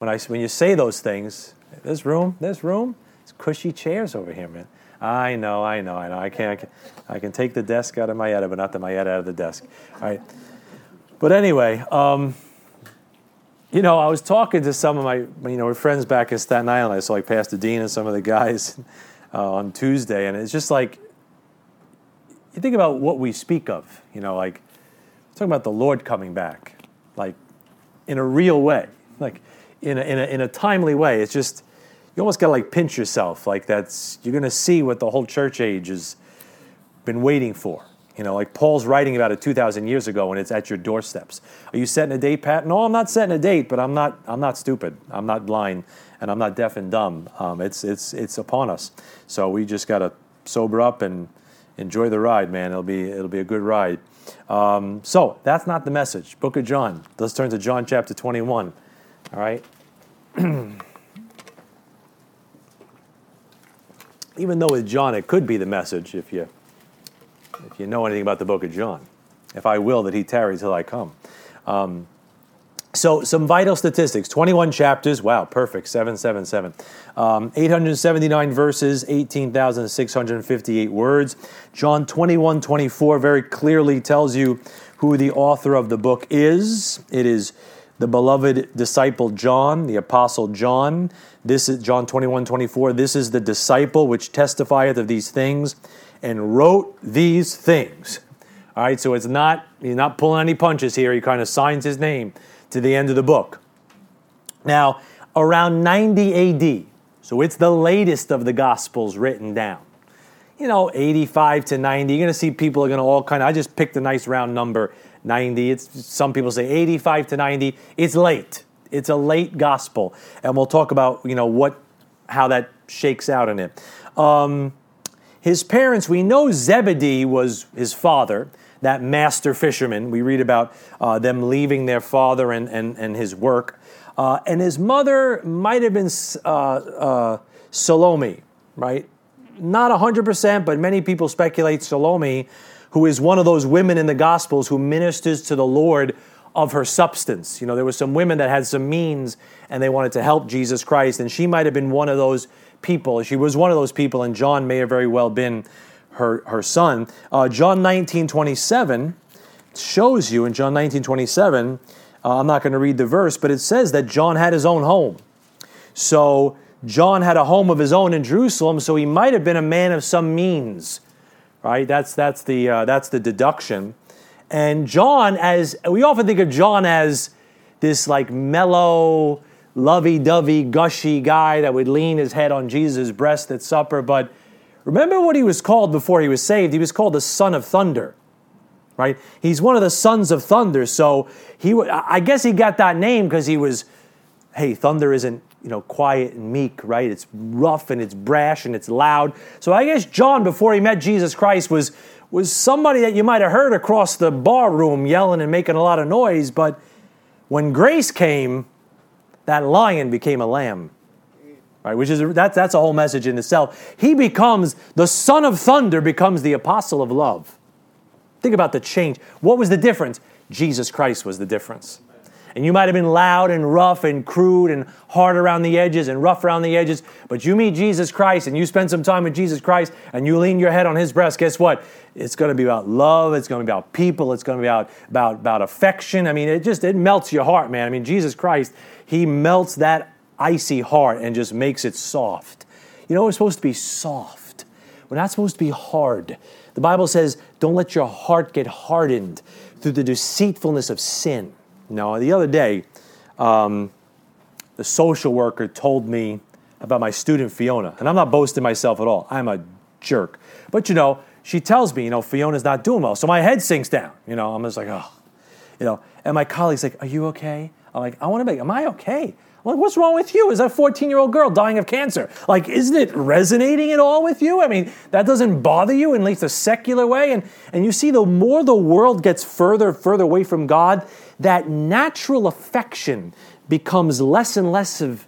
when I when you say those things, there's room, there's room. it's cushy chairs over here, man. I know, I know, I know. I can, I can, I can take the desk out of my head, but not the my head out of the desk. All right. But anyway, um, you know, I was talking to some of my, you know, friends back in Staten Island. I saw like Pastor Dean and some of the guys uh, on Tuesday, and it's just like you think about what we speak of. You know, like talking about the Lord coming back, like in a real way, like in a, in a, in a timely way. It's just you almost got to like pinch yourself, like that's you're going to see what the whole church age has been waiting for. You know, like Paul's writing about it 2,000 years ago, and it's at your doorsteps. Are you setting a date, Pat? No, I'm not setting a date, but I'm not. I'm not stupid. I'm not blind, and I'm not deaf and dumb. Um, it's it's it's upon us. So we just got to sober up and enjoy the ride, man. It'll be it'll be a good ride. Um, so that's not the message. Book of John. Let's turn to John chapter 21. All right. Even though with John it could be the message if you if you know anything about the book of John. If I will that he tarry till I come. Um, so, some vital statistics 21 chapters. Wow, perfect. 777. Um, 879 verses, 18,658 words. John 21 24 very clearly tells you who the author of the book is. It is the beloved disciple John, the apostle John. This is John 21 24. This is the disciple which testifieth of these things and wrote these things. All right, so it's not, he's not pulling any punches here. He kind of signs his name to the end of the book. Now, around 90 AD, so it's the latest of the Gospels written down. You know, 85 to 90. You're going to see people are going to all kind of, I just picked a nice round number, 90. It's Some people say 85 to 90. It's late. It's a late gospel. And we'll talk about, you know, what, how that shakes out in it. Um, his parents, we know Zebedee was his father that master fisherman. We read about uh, them leaving their father and, and, and his work. Uh, and his mother might have been uh, uh Salome, right? Not 100%, but many people speculate Salome, who is one of those women in the Gospels who ministers to the Lord of her substance. You know, there were some women that had some means and they wanted to help Jesus Christ, and she might have been one of those people. She was one of those people, and John may have very well been her, her son. Uh, John 19 27 shows you in John 19 27, uh, I'm not going to read the verse, but it says that John had his own home. So John had a home of his own in Jerusalem, so he might have been a man of some means, right? That's, that's, the, uh, that's the deduction. And John, as we often think of John as this like mellow, lovey dovey, gushy guy that would lean his head on Jesus' breast at supper, but Remember what he was called before he was saved? He was called the son of thunder. Right? He's one of the sons of thunder. So he I guess he got that name because he was hey, thunder isn't, you know, quiet and meek, right? It's rough and it's brash and it's loud. So I guess John before he met Jesus Christ was was somebody that you might have heard across the bar room yelling and making a lot of noise, but when grace came, that lion became a lamb right? Which is that's that's a whole message in itself. He becomes the son of thunder, becomes the apostle of love. Think about the change. What was the difference? Jesus Christ was the difference. And you might have been loud and rough and crude and hard around the edges and rough around the edges, but you meet Jesus Christ and you spend some time with Jesus Christ and you lean your head on his breast, guess what? It's going to be about love, it's going to be about people, it's going to be about, about, about affection. I mean, it just it melts your heart, man. I mean, Jesus Christ, he melts that icy heart and just makes it soft. You know, we're supposed to be soft. We're not supposed to be hard. The Bible says, don't let your heart get hardened through the deceitfulness of sin. Now, the other day, um, the social worker told me about my student Fiona, and I'm not boasting myself at all. I'm a jerk. But you know, she tells me, you know, Fiona's not doing well. So my head sinks down. You know, I'm just like, oh, you know. And my colleague's like, are you okay? I'm like, I want to be, am I okay? Like, what's wrong with you? Is a 14 year old girl dying of cancer? Like, isn't it resonating at all with you? I mean, that doesn't bother you in at least a secular way. And, and you see, the more the world gets further, further away from God, that natural affection becomes less and less of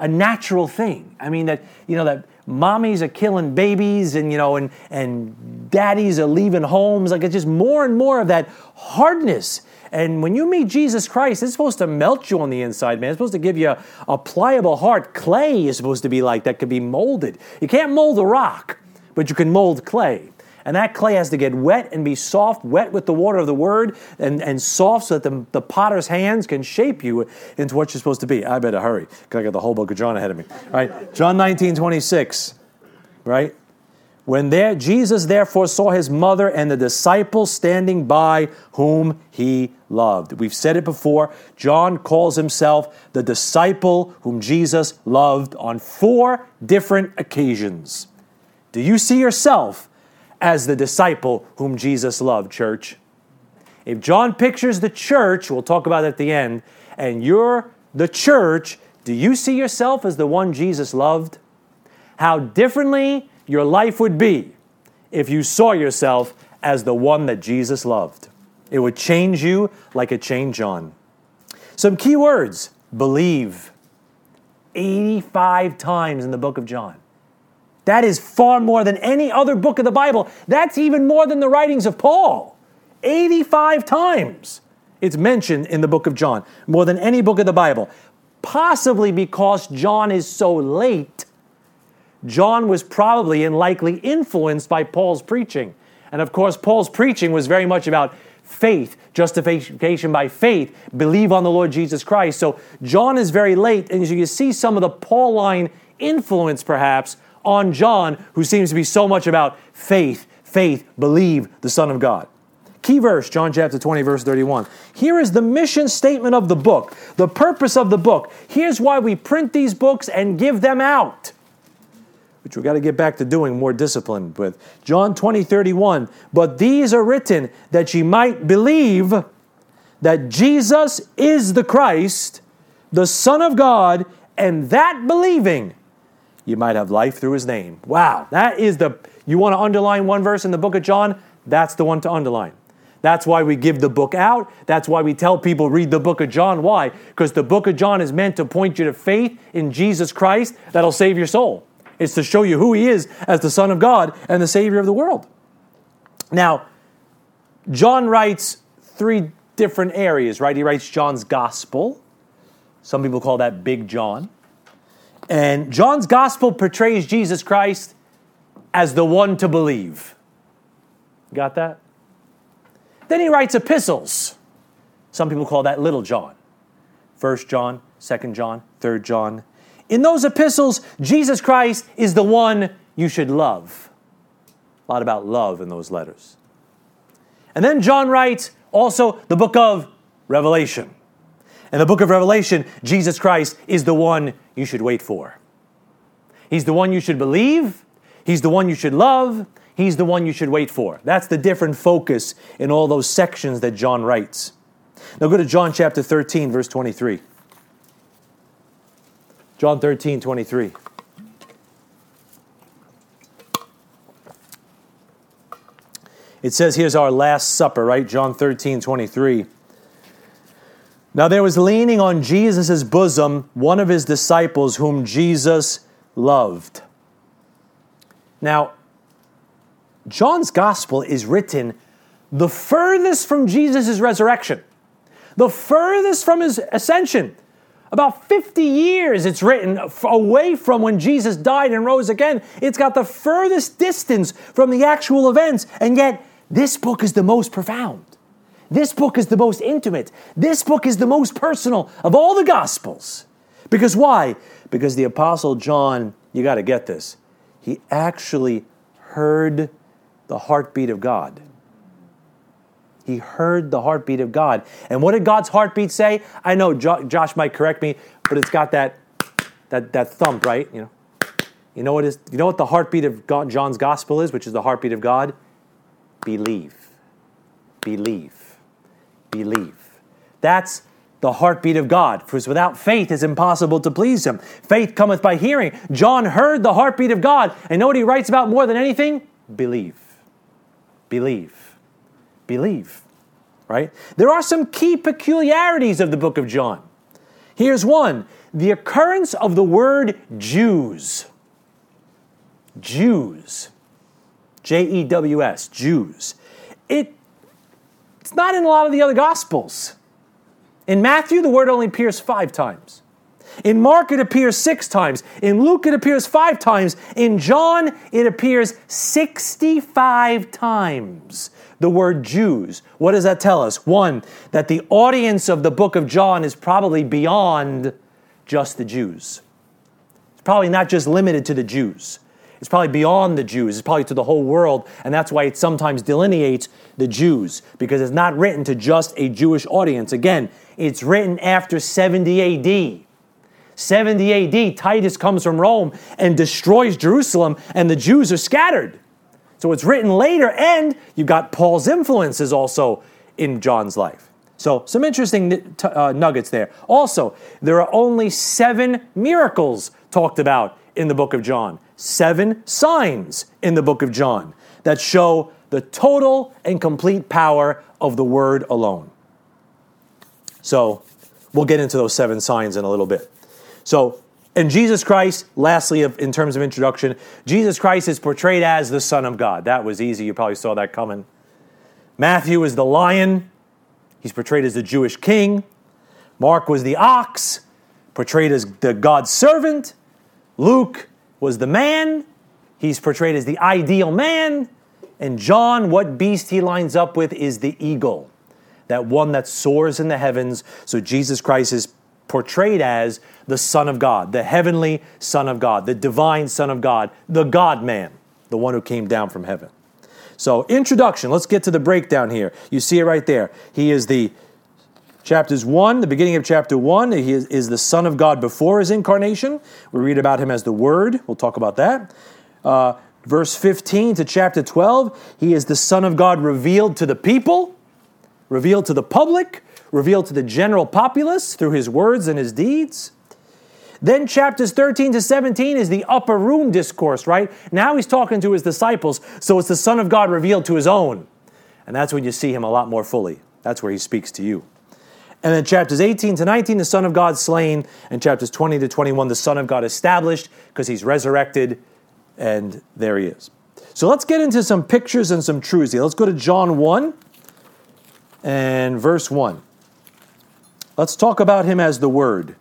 a natural thing. I mean that you know that mommies are killing babies and you know and and daddies are leaving homes. Like it's just more and more of that hardness. And when you meet jesus christ it's supposed to melt you on the inside man. It's supposed to give you a, a pliable heart. Clay is supposed to be like that could be molded. You can't mold a rock but you can mold clay and that clay has to get wet and be soft, wet with the water of the word, and, and soft so that the, the potter's hands can shape you into what you're supposed to be. I better hurry, because I got the whole book of John ahead of me. All right, John 19, 26, right? When there, Jesus therefore saw his mother and the disciples standing by whom he loved. We've said it before. John calls himself the disciple whom Jesus loved on four different occasions. Do you see yourself as the disciple whom Jesus loved, church. If John pictures the church, we'll talk about at the end, and you're the church, do you see yourself as the one Jesus loved? How differently your life would be if you saw yourself as the one that Jesus loved. It would change you like it changed John. Some key words believe. 85 times in the book of John. That is far more than any other book of the Bible. That's even more than the writings of Paul. 85 times it's mentioned in the book of John, more than any book of the Bible. Possibly because John is so late. John was probably and likely influenced by Paul's preaching. And of course, Paul's preaching was very much about faith, justification by faith, believe on the Lord Jesus Christ. So John is very late, and you see some of the Pauline influence perhaps on John, who seems to be so much about faith, faith, believe the Son of God. Key verse, John chapter 20, verse 31. Here is the mission statement of the book, the purpose of the book. Here's why we print these books and give them out, which we've got to get back to doing more disciplined with. John 20, 31. But these are written that ye might believe that Jesus is the Christ, the Son of God, and that believing you might have life through his name. Wow, that is the, you want to underline one verse in the book of John? That's the one to underline. That's why we give the book out. That's why we tell people read the book of John. Why? Because the book of John is meant to point you to faith in Jesus Christ that'll save your soul. It's to show you who he is as the Son of God and the Savior of the world. Now, John writes three different areas, right? He writes John's gospel. Some people call that Big John. And John's gospel portrays Jesus Christ as the one to believe. Got that? Then he writes epistles. Some people call that Little John. First John, Second John, Third John. In those epistles, Jesus Christ is the one you should love. A lot about love in those letters. And then John writes also the book of Revelation. In the book of Revelation, Jesus Christ is the one you should wait for. He's the one you should believe. He's the one you should love. He's the one you should wait for. That's the different focus in all those sections that John writes. Now go to John chapter 13, verse 23. John 13, 23. It says here's our last supper, right? John 13, 23. Now there was leaning on Jesus' bosom one of his disciples whom Jesus loved. Now, John's gospel is written the furthest from Jesus' resurrection, the furthest from his ascension. About 50 years it's written away from when Jesus died and rose again. It's got the furthest distance from the actual events, and yet this book is the most profound. This book is the most intimate. This book is the most personal of all the Gospels. Because why? Because the Apostle John, you got to get this, he actually heard the heartbeat of God. He heard the heartbeat of God. And what did God's heartbeat say? I know jo- Josh might correct me, but it's got that, that, that thump, right? You know, you know what is? You know what the heartbeat of God, John's gospel is, which is the heartbeat of God. Believe, believe believe. That's the heartbeat of God. For without faith it's impossible to please him. Faith cometh by hearing. John heard the heartbeat of God. And know what he writes about more than anything? Believe. Believe. Believe. Right? There are some key peculiarities of the book of John. Here's one the occurrence of the word Jews, Jews, J E W S, Jews, it, it's not in a lot of the other Gospels. In Matthew, the word only appears five times. In Mark, it appears six times. In Luke, it appears five times. In John, it appears 65 times. The word Jews. What does that tell us? One, that the audience of the book of John is probably beyond just the Jews. It's probably not just limited to the Jews. It's probably beyond the Jews. It's probably to the whole world. And that's why it sometimes delineates the Jews, because it's not written to just a Jewish audience. Again, it's written after 70 AD. 70 AD, Titus comes from Rome and destroys Jerusalem, and the Jews are scattered. So it's written later, and you've got Paul's influences also in John's life. So, some interesting uh, nuggets there. Also, there are only seven miracles talked about in the book of John, seven signs in the book of John that show the total and complete power of the word alone. So, we'll get into those seven signs in a little bit. So, and Jesus Christ, lastly, in terms of introduction, Jesus Christ is portrayed as the Son of God. That was easy. You probably saw that coming. Matthew is the lion. He's portrayed as the Jewish king. Mark was the ox, portrayed as the God's servant. Luke was the man. He's portrayed as the ideal man. And John, what beast he lines up with is the eagle, that one that soars in the heavens. So Jesus Christ is portrayed as the Son of God, the heavenly Son of God, the divine Son of God, the God man, the one who came down from heaven. So, introduction, let's get to the breakdown here. You see it right there. He is the chapters 1, the beginning of chapter 1, he is, is the Son of God before his incarnation. We read about him as the Word. We'll talk about that. Uh, verse 15 to chapter 12, he is the Son of God revealed to the people, revealed to the public, revealed to the general populace through his words and his deeds. Then chapters 13 to 17 is the upper room discourse, right? Now he's talking to his disciples, so it's the Son of God revealed to his own. And that's when you see him a lot more fully. That's where he speaks to you. And then chapters 18 to 19, the Son of God slain. And chapters 20 to 21, the Son of God established because he's resurrected. And there he is. So let's get into some pictures and some truths here. Let's go to John 1 and verse 1. Let's talk about him as the Word.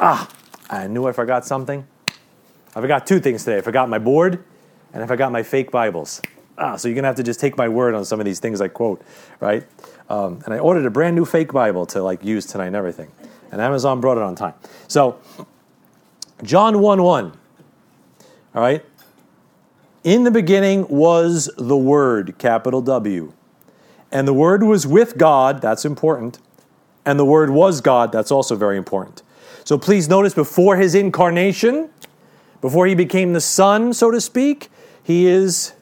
Ah, I knew I forgot something. I forgot two things today. I forgot my board and I forgot my fake Bibles. Ah, so you're going to have to just take my word on some of these things I quote, right? Um, and I ordered a brand new fake Bible to like use tonight and everything. And Amazon brought it on time. So, John 1 1. All right? In the beginning was the Word, capital W. And the Word was with God, that's important and the Word was God. That's also very important. So please notice before his incarnation, before he became the Son, so to speak, he is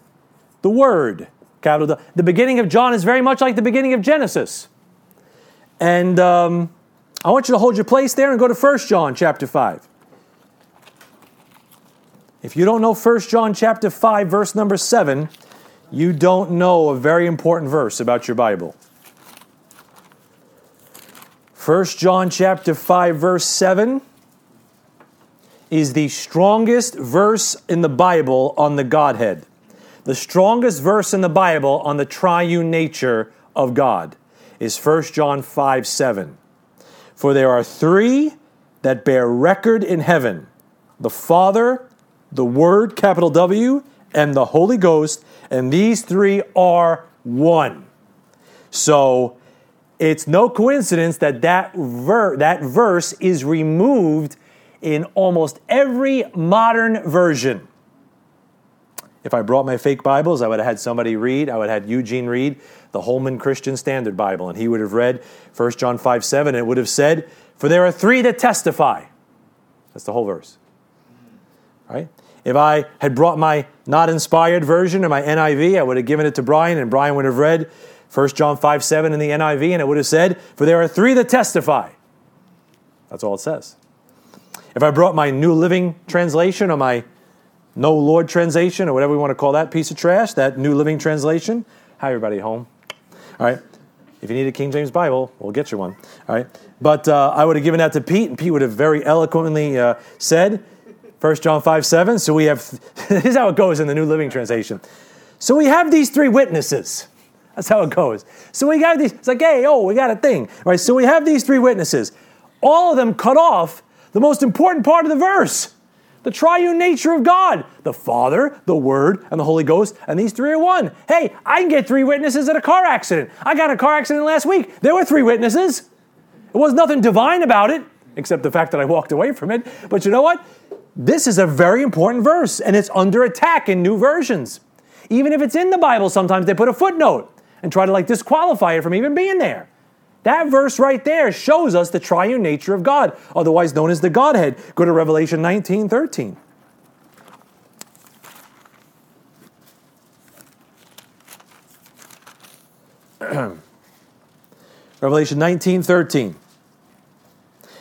the Word. Capital the beginning of John is very much like the beginning of Genesis. And um, I want you to hold your place there and go to 1 John chapter 5. If you don't know 1 John chapter 5, verse number 7, you don't know a very important verse about your Bible. 1 John chapter 5 verse 7 is the strongest verse in the Bible on the Godhead. The strongest verse in the Bible on the triune nature of God is 1 John 5 7. For there are three that bear record in heaven the Father, the Word, capital W, and the Holy Ghost, and these three are one. So it's no coincidence that that, ver- that verse is removed in almost every modern version. If I brought my fake Bibles, I would have had somebody read, I would have had Eugene read the Holman Christian Standard Bible, and he would have read 1 John 5 7, and it would have said, For there are three that testify. That's the whole verse. Right? If I had brought my not inspired version or my NIV, I would have given it to Brian, and Brian would have read 1 John 5 7 in the NIV, and it would have said, For there are three that testify. That's all it says. If I brought my New Living Translation or my No Lord Translation or whatever we want to call that piece of trash, that New Living Translation, hi everybody at home. All right. If you need a King James Bible, we'll get you one. All right. But uh, I would have given that to Pete, and Pete would have very eloquently uh, said, 1 John 5 7. So we have, this is how it goes in the New Living Translation. So we have these three witnesses. That's how it goes. So we got these, it's like, hey, oh, we got a thing. All right, so we have these three witnesses. All of them cut off the most important part of the verse the triune nature of God the Father, the Word, and the Holy Ghost, and these three are one. Hey, I can get three witnesses at a car accident. I got a car accident last week. There were three witnesses. It was nothing divine about it, except the fact that I walked away from it. But you know what? This is a very important verse, and it's under attack in new versions. Even if it's in the Bible, sometimes they put a footnote and try to like disqualify it from even being there. That verse right there shows us the triune nature of God, otherwise known as the Godhead. Go to Revelation 19 13. Revelation 19 13.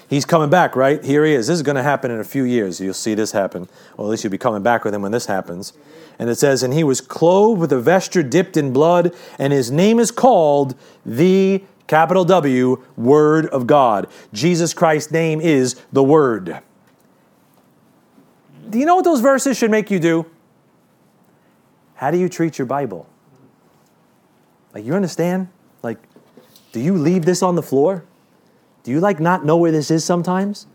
He's coming back, right? Here he is. This is going to happen in a few years. You'll see this happen. Or at least you'll be coming back with him when this happens. And it says, And he was clothed with a vesture dipped in blood, and his name is called the capital W, Word of God. Jesus Christ's name is the Word. Do you know what those verses should make you do? How do you treat your Bible? Like, you understand? Like, do you leave this on the floor? Do you like not know where this is sometimes?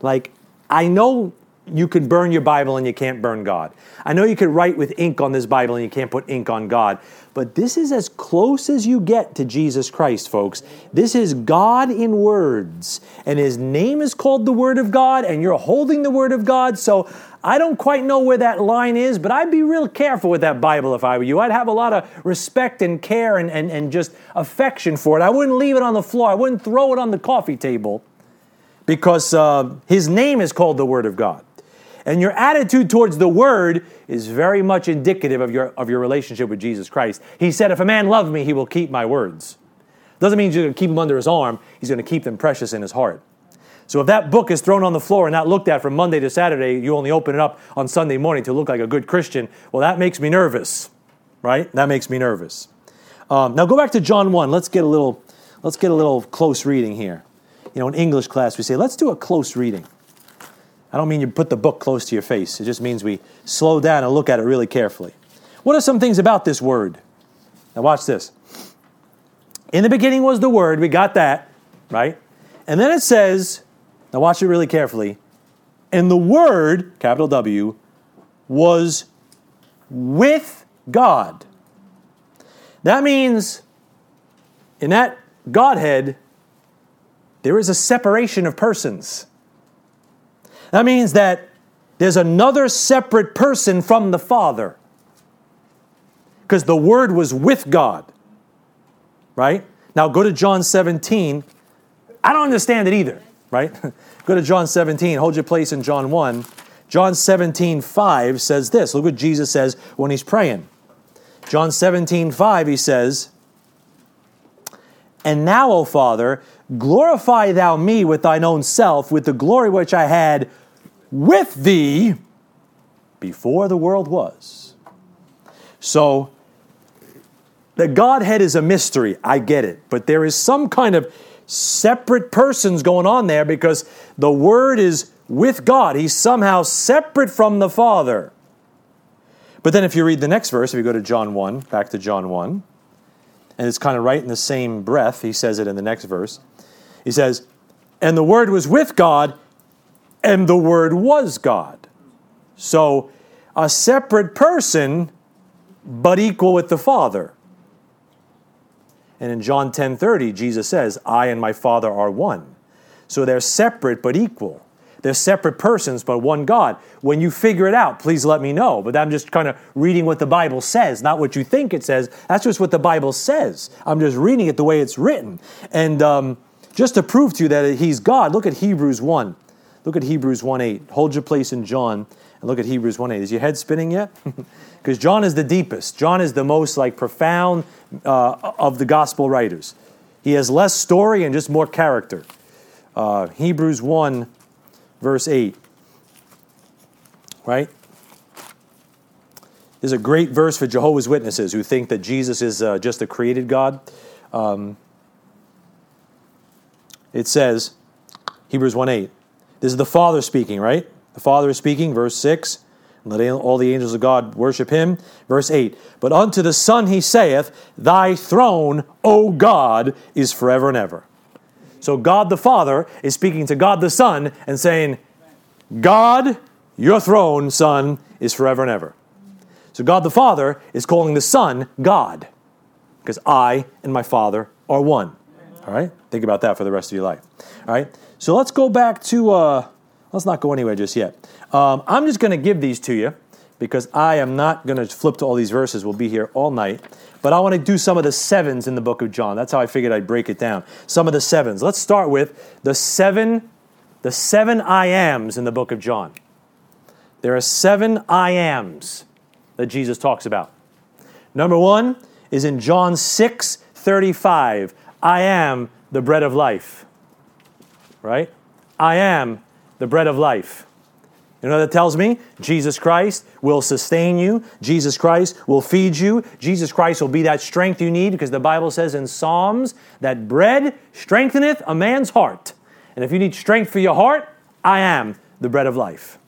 Like, I know you can burn your Bible and you can't burn God. I know you can write with ink on this Bible and you can't put ink on God. But this is as close as you get to Jesus Christ, folks. This is God in words. And his name is called the Word of God, and you're holding the Word of God. So I don't quite know where that line is, but I'd be real careful with that Bible if I were you. I'd have a lot of respect and care and, and, and just affection for it. I wouldn't leave it on the floor, I wouldn't throw it on the coffee table because uh, his name is called the Word of God. And your attitude towards the word is very much indicative of your, of your relationship with Jesus Christ. He said, If a man love me, he will keep my words. Doesn't mean you're going to keep them under his arm, he's going to keep them precious in his heart. So if that book is thrown on the floor and not looked at from Monday to Saturday, you only open it up on Sunday morning to look like a good Christian, well, that makes me nervous, right? That makes me nervous. Um, now go back to John 1. Let's get a little, let's get a little close reading here. You know, in English class, we say, let's do a close reading. I don't mean you put the book close to your face. It just means we slow down and look at it really carefully. What are some things about this word? Now, watch this. In the beginning was the word, we got that, right? And then it says, now watch it really carefully. And the word, capital W, was with God. That means in that Godhead, there is a separation of persons. That means that there's another separate person from the Father. Because the Word was with God. Right? Now go to John 17. I don't understand it either, right? go to John 17. Hold your place in John 1. John 17, 5 says this. Look what Jesus says when he's praying. John 17, 5, he says, And now, O Father, glorify thou me with thine own self, with the glory which I had with thee before the world was. So, the Godhead is a mystery. I get it. But there is some kind of separate persons going on there because the Word is with God. He's somehow separate from the Father. But then, if you read the next verse, if you go to John 1, back to John 1, and it's kind of right in the same breath, he says it in the next verse. He says, And the Word was with God, and the Word was God. So, a separate person, but equal with the Father. And in John 10:30, Jesus says, "I and my Father are one." So they're separate but equal. They're separate persons but one God. When you figure it out, please let me know. But I'm just kind of reading what the Bible says, not what you think it says. That's just what the Bible says. I'm just reading it the way it's written. And um, just to prove to you that He's God, look at Hebrews 1. Look at Hebrews 1.8. Hold your place in John and look at Hebrews 1.8. Is your head spinning yet? Because John is the deepest. John is the most like profound uh, of the gospel writers. He has less story and just more character. Uh, Hebrews 1, verse 8. Right? There's a great verse for Jehovah's Witnesses who think that Jesus is uh, just a created God. Um, it says, Hebrews 1 8. This is the Father speaking, right? The Father is speaking, verse 6. Let all the angels of God worship him. Verse 8. But unto the Son he saith, Thy throne, O God, is forever and ever. So God the Father is speaking to God the Son and saying, God, your throne, Son, is forever and ever. So God the Father is calling the Son God, because I and my Father are one. All right? Think about that for the rest of your life. All right? So let's go back to, uh, let's not go anywhere just yet. Um, I'm just going to give these to you because I am not going to flip to all these verses. We'll be here all night. But I want to do some of the sevens in the book of John. That's how I figured I'd break it down. Some of the sevens. Let's start with the seven, the seven I ams in the book of John. There are seven I ams that Jesus talks about. Number one is in John 6 35. I am the bread of life. Right? I am the bread of life. You know that tells me? Jesus Christ will sustain you. Jesus Christ will feed you. Jesus Christ will be that strength you need because the Bible says in Psalms that bread strengtheneth a man's heart. And if you need strength for your heart, I am the bread of life.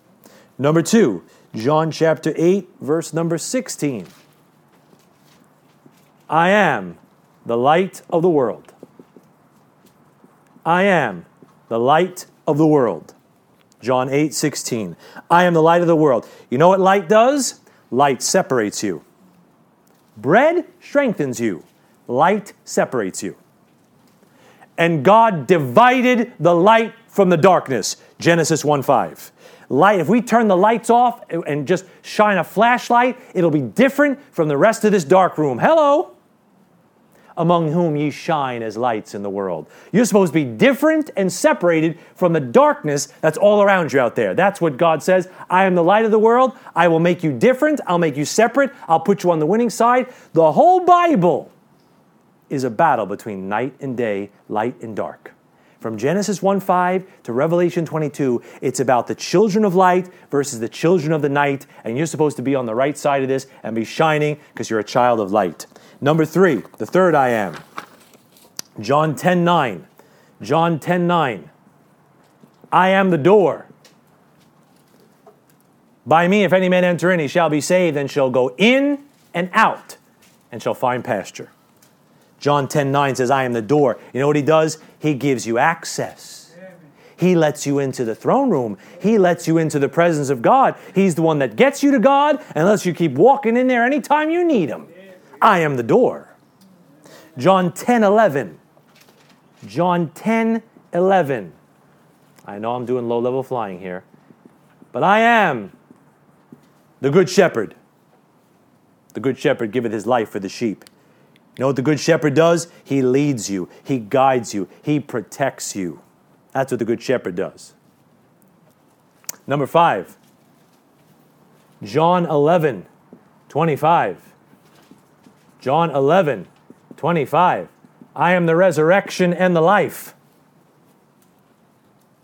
Number two, John chapter 8, verse number 16. I am the light of the world. I am the light of the world. John 8, 16. I am the light of the world. You know what light does? Light separates you. Bread strengthens you. Light separates you. And God divided the light from the darkness. Genesis 1 5. Light, if we turn the lights off and just shine a flashlight, it'll be different from the rest of this dark room. Hello among whom ye shine as lights in the world. You're supposed to be different and separated from the darkness that's all around you out there. That's what God says. I am the light of the world. I will make you different. I'll make you separate. I'll put you on the winning side. The whole Bible is a battle between night and day, light and dark. From Genesis 1 5 to Revelation 22, it's about the children of light versus the children of the night, and you're supposed to be on the right side of this and be shining because you're a child of light. Number three, the third I am. John 10 9. John 10 9. I am the door. By me, if any man enter in, he shall be saved, and shall go in and out, and shall find pasture. John 10 9 says, I am the door. You know what he does? He gives you access. He lets you into the throne room. He lets you into the presence of God. He's the one that gets you to God and lets you keep walking in there anytime you need Him. I am the door. John 10 11. John 10 11. I know I'm doing low level flying here, but I am the good shepherd. The good shepherd giveth his life for the sheep. You know what the good shepherd does? He leads you, he guides you, he protects you. That's what the good shepherd does. Number five, John 11 25. John 11, 25. I am the resurrection and the life.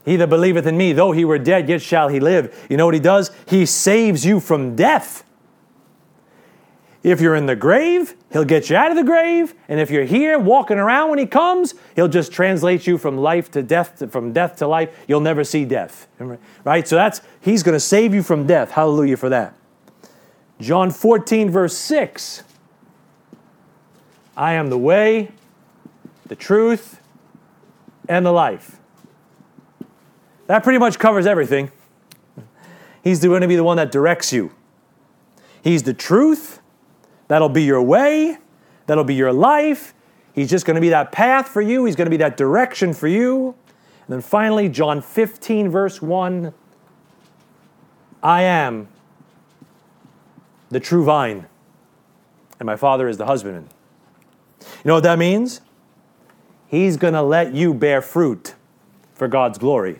He that believeth in me, though he were dead, yet shall he live. You know what he does? He saves you from death. If you're in the grave, he'll get you out of the grave. And if you're here walking around when he comes, he'll just translate you from life to death, to, from death to life. You'll never see death. Right? So that's, he's going to save you from death. Hallelujah for that. John 14, verse 6. I am the way, the truth, and the life. That pretty much covers everything. He's going to be the one that directs you. He's the truth. That'll be your way. That'll be your life. He's just going to be that path for you. He's going to be that direction for you. And then finally, John 15, verse 1 I am the true vine, and my Father is the husbandman. You know what that means? He's going to let you bear fruit for God's glory.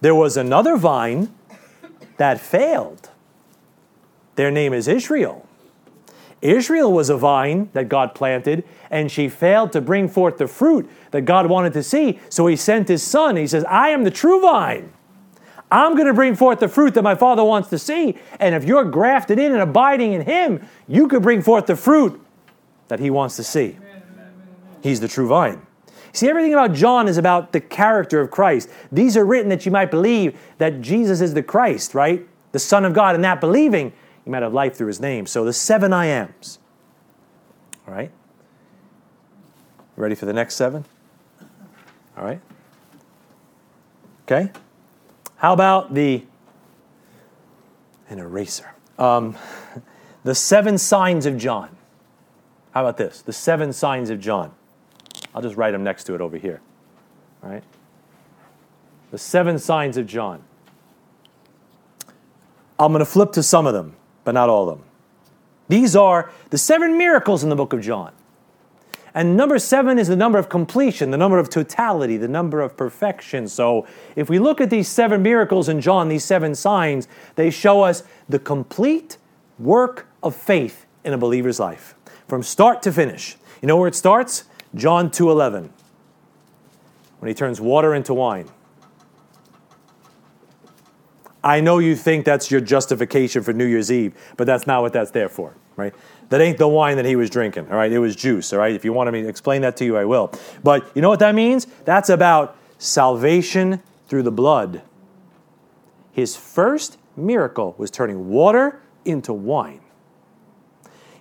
There was another vine that failed. Their name is Israel. Israel was a vine that God planted, and she failed to bring forth the fruit that God wanted to see. So he sent his son. He says, I am the true vine. I'm going to bring forth the fruit that my Father wants to see. And if you're grafted in and abiding in him, you could bring forth the fruit that he wants to see. He's the true vine. See, everything about John is about the character of Christ. These are written that you might believe that Jesus is the Christ, right? The Son of God. And that believing, you might have life through his name. So the seven I ams. All right? Ready for the next seven? All right? Okay? How about the an eraser? Um, the seven signs of John. How about this? The seven signs of John. I'll just write them next to it over here. All right? The seven signs of John. I'm going to flip to some of them, but not all of them. These are the seven miracles in the book of John. And number seven is the number of completion, the number of totality, the number of perfection. So if we look at these seven miracles in John, these seven signs, they show us the complete work of faith in a believer's life from start to finish. You know where it starts? John 2:11. When he turns water into wine. I know you think that's your justification for New Year's Eve, but that's not what that's there for, right? That ain't the wine that he was drinking, all right? It was juice, all right? If you want me to explain that to you, I will. But you know what that means? That's about salvation through the blood. His first miracle was turning water into wine.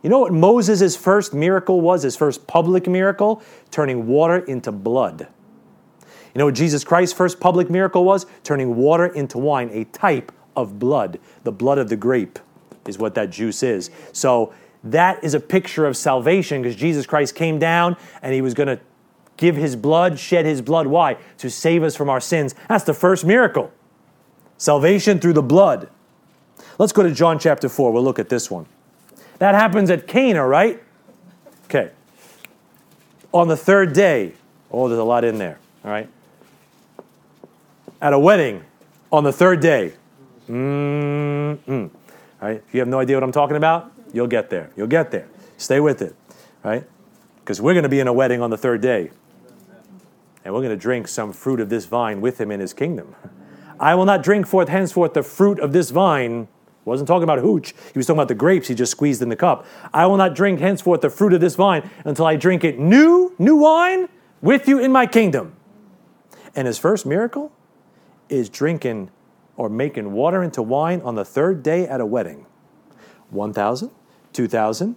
You know what Moses' first miracle was, his first public miracle? Turning water into blood. You know what Jesus Christ's first public miracle was? Turning water into wine, a type of blood. The blood of the grape is what that juice is. So that is a picture of salvation because Jesus Christ came down and he was going to give his blood, shed his blood. Why? To save us from our sins. That's the first miracle. Salvation through the blood. Let's go to John chapter 4. We'll look at this one. That happens at Cana, right? Okay. On the third day, oh, there's a lot in there, all right? At a wedding on the third day. Mm-mm. All right? If you have no idea what I'm talking about, you'll get there. You'll get there. Stay with it, right? Because we're going to be in a wedding on the third day. And we're going to drink some fruit of this vine with him in his kingdom. I will not drink forth henceforth the fruit of this vine wasn't talking about hooch. He was talking about the grapes he just squeezed in the cup. I will not drink henceforth the fruit of this vine until I drink it new, new wine with you in my kingdom. And his first miracle is drinking or making water into wine on the third day at a wedding. 1,000, 2,000,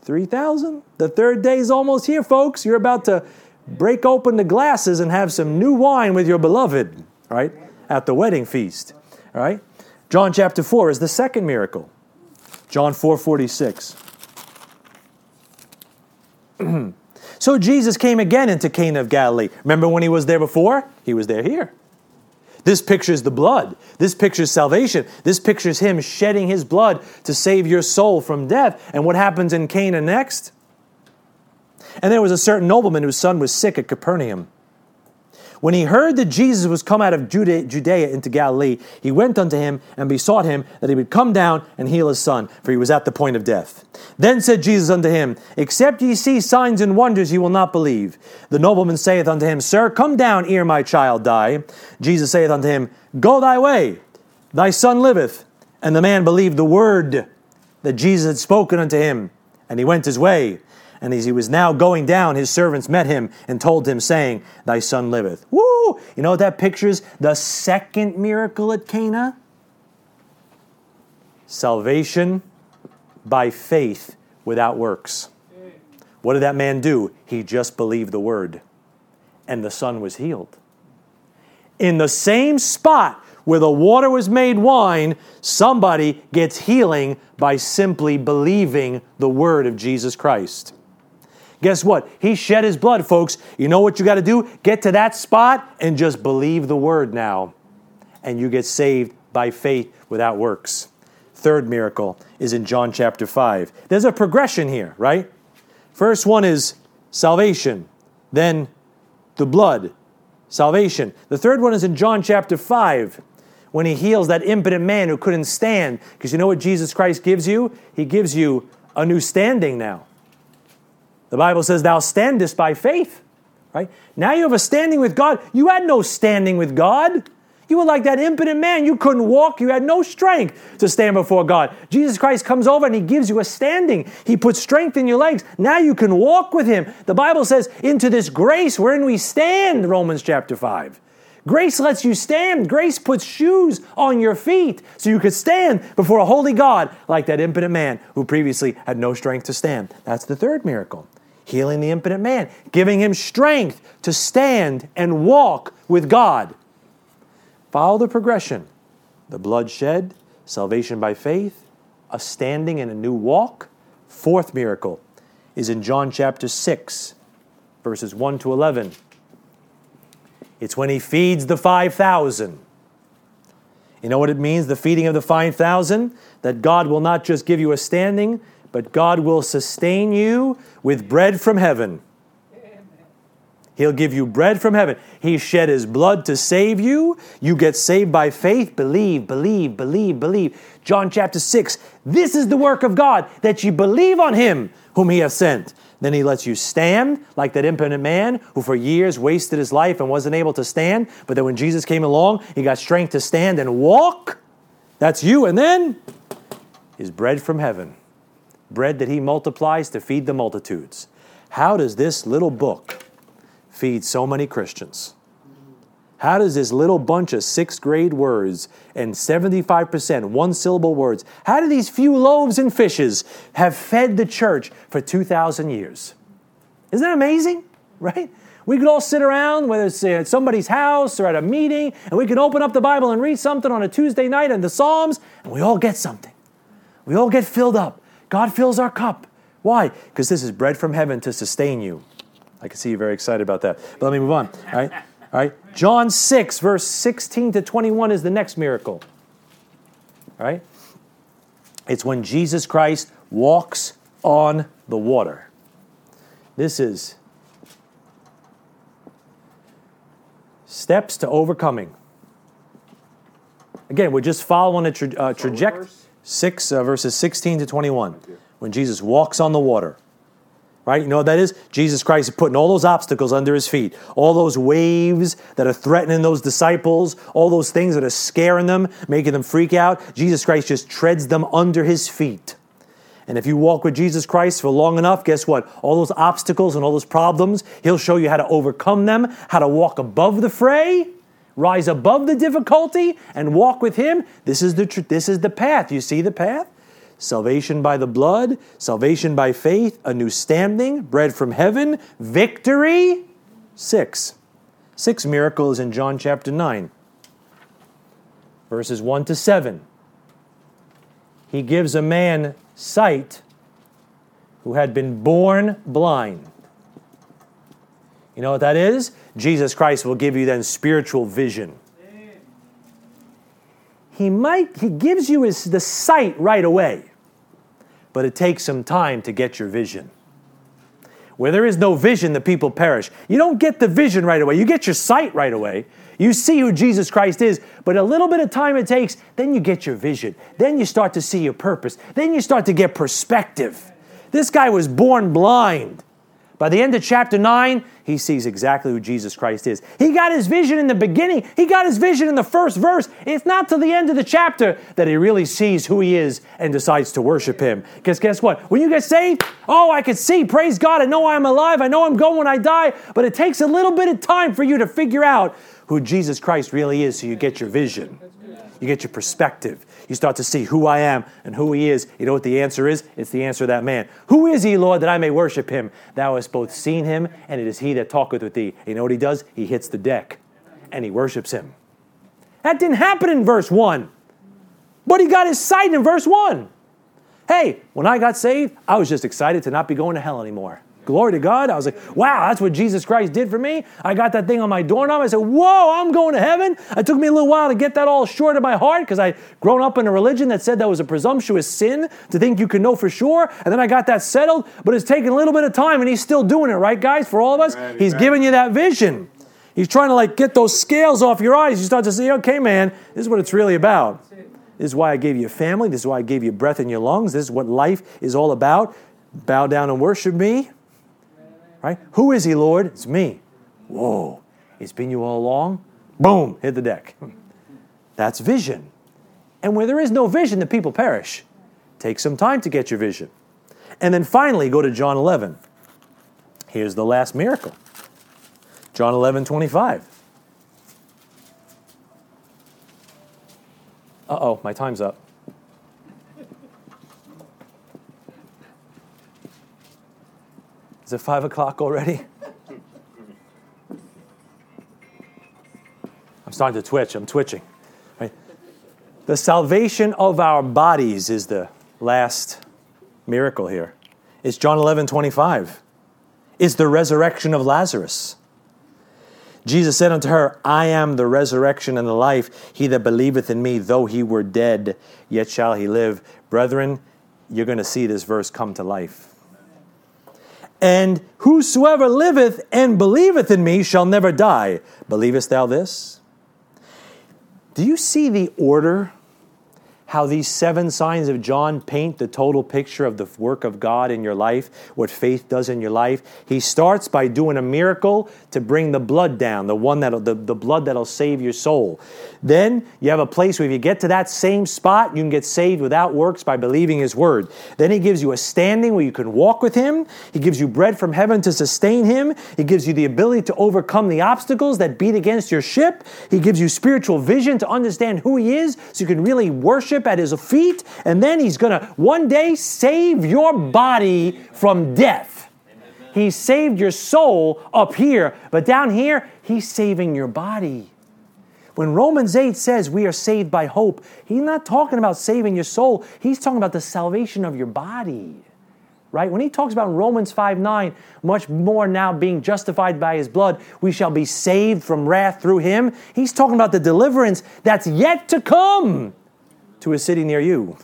3,000. The third day is almost here, folks. You're about to break open the glasses and have some new wine with your beloved, right? At the wedding feast, right? John chapter 4 is the second miracle. John 4 46. so Jesus came again into Cana of Galilee. Remember when he was there before? He was there here. This pictures the blood. This pictures salvation. This pictures him shedding his blood to save your soul from death. And what happens in Cana next? And there was a certain nobleman whose son was sick at Capernaum. When he heard that Jesus was come out of Judea into Galilee, he went unto him and besought him that he would come down and heal his son, for he was at the point of death. Then said Jesus unto him, Except ye see signs and wonders, ye will not believe. The nobleman saith unto him, Sir, come down ere my child die. Jesus saith unto him, Go thy way, thy son liveth. And the man believed the word that Jesus had spoken unto him, and he went his way. And as he was now going down, his servants met him and told him, saying, Thy son liveth. Woo! You know what that pictures? The second miracle at Cana? Salvation by faith without works. What did that man do? He just believed the word, and the son was healed. In the same spot where the water was made wine, somebody gets healing by simply believing the word of Jesus Christ. Guess what? He shed his blood, folks. You know what you got to do? Get to that spot and just believe the word now. And you get saved by faith without works. Third miracle is in John chapter 5. There's a progression here, right? First one is salvation, then the blood, salvation. The third one is in John chapter 5 when he heals that impotent man who couldn't stand. Because you know what Jesus Christ gives you? He gives you a new standing now. The Bible says, Thou standest by faith. Right? Now you have a standing with God. You had no standing with God. You were like that impotent man. You couldn't walk. You had no strength to stand before God. Jesus Christ comes over and He gives you a standing. He puts strength in your legs. Now you can walk with Him. The Bible says, into this grace wherein we stand, Romans chapter 5. Grace lets you stand. Grace puts shoes on your feet so you could stand before a holy God like that impotent man who previously had no strength to stand. That's the third miracle. Healing the impotent man, giving him strength to stand and walk with God. Follow the progression the blood shed, salvation by faith, a standing and a new walk. Fourth miracle is in John chapter 6, verses 1 to 11. It's when he feeds the 5,000. You know what it means, the feeding of the 5,000? That God will not just give you a standing, but God will sustain you with bread from heaven. He'll give you bread from heaven. He shed his blood to save you. You get saved by faith. Believe, believe, believe, believe. John chapter 6. This is the work of God, that you believe on him whom he has sent. Then he lets you stand, like that impotent man who for years wasted his life and wasn't able to stand. But then when Jesus came along, he got strength to stand and walk. That's you. And then is bread from heaven, bread that he multiplies to feed the multitudes. How does this little book feed so many Christians? How does this little bunch of sixth grade words and 75% one syllable words, how do these few loaves and fishes have fed the church for 2,000 years? Isn't that amazing? Right? We could all sit around, whether it's at somebody's house or at a meeting, and we can open up the Bible and read something on a Tuesday night in the Psalms, and we all get something. We all get filled up. God fills our cup. Why? Because this is bread from heaven to sustain you. I can see you're very excited about that. But let me move on. All right? All right? John 6, verse 16 to 21 is the next miracle. All right? It's when Jesus Christ walks on the water. This is steps to overcoming. Again, we're just following a tra- uh, trajectory. 6 uh, verses 16 to 21 when Jesus walks on the water. Right? You know what that is? Jesus Christ is putting all those obstacles under his feet, all those waves that are threatening those disciples, all those things that are scaring them, making them freak out. Jesus Christ just treads them under his feet. And if you walk with Jesus Christ for long enough, guess what? All those obstacles and all those problems, he'll show you how to overcome them, how to walk above the fray, rise above the difficulty, and walk with him. This is the, this is the path. You see the path? salvation by the blood, salvation by faith, a new standing, bread from heaven, victory. Six. Six miracles in John chapter 9, verses 1 to 7. He gives a man sight who had been born blind. You know what that is? Jesus Christ will give you then spiritual vision. He might he gives you his, the sight right away but it takes some time to get your vision. Where there is no vision, the people perish. You don't get the vision right away. You get your sight right away. You see who Jesus Christ is, but a little bit of time it takes, then you get your vision. Then you start to see your purpose. Then you start to get perspective. This guy was born blind. By the end of chapter 9, he sees exactly who Jesus Christ is. He got his vision in the beginning, he got his vision in the first verse. It's not till the end of the chapter that he really sees who he is and decides to worship him. Because guess what? When you get saved, oh, I can see, praise God, I know I'm alive, I know I'm going when I die, but it takes a little bit of time for you to figure out who Jesus Christ really is so you get your vision. You get your perspective. You start to see who I am and who He is. You know what the answer is? It's the answer of that man. Who is He, Lord, that I may worship Him? Thou hast both seen Him, and it is He that talketh with thee. You know what He does? He hits the deck and He worships Him. That didn't happen in verse 1, but He got His sight in verse 1. Hey, when I got saved, I was just excited to not be going to hell anymore. Glory to God. I was like, wow, that's what Jesus Christ did for me. I got that thing on my doorknob. I said, whoa, I'm going to heaven. It took me a little while to get that all short of my heart because I'd grown up in a religion that said that was a presumptuous sin to think you could know for sure. And then I got that settled, but it's taken a little bit of time and he's still doing it, right, guys? For all of us, right, he's right. giving you that vision. He's trying to like get those scales off your eyes. You start to see, okay, man, this is what it's really about. This is why I gave you a family. This is why I gave you breath in your lungs. This is what life is all about. Bow down and worship me. Right? Who is he, Lord? It's me. Whoa. It's been you all along. Boom, hit the deck. That's vision. And where there is no vision, the people perish. Take some time to get your vision. And then finally, go to John 11. Here's the last miracle John 11, 25. Uh oh, my time's up. Is it five o'clock already? I'm starting to twitch. I'm twitching. Right? The salvation of our bodies is the last miracle here. It's John 11 25. It's the resurrection of Lazarus. Jesus said unto her, I am the resurrection and the life. He that believeth in me, though he were dead, yet shall he live. Brethren, you're going to see this verse come to life. And whosoever liveth and believeth in me shall never die. Believest thou this? Do you see the order how these seven signs of John paint the total picture of the work of God in your life, what faith does in your life. He starts by doing a miracle to bring the blood down, the one that the, the blood that'll save your soul. Then you have a place where if you get to that same spot, you can get saved without works by believing his word. Then he gives you a standing where you can walk with him. He gives you bread from heaven to sustain him. He gives you the ability to overcome the obstacles that beat against your ship. He gives you spiritual vision to understand who he is so you can really worship worship at his feet, and then he's going to one day save your body from death. He saved your soul up here, but down here, he's saving your body. When Romans 8 says we are saved by hope, he's not talking about saving your soul, he's talking about the salvation of your body. Right? When he talks about Romans 5 9, much more now being justified by his blood, we shall be saved from wrath through him. He's talking about the deliverance that's yet to come to a city near you.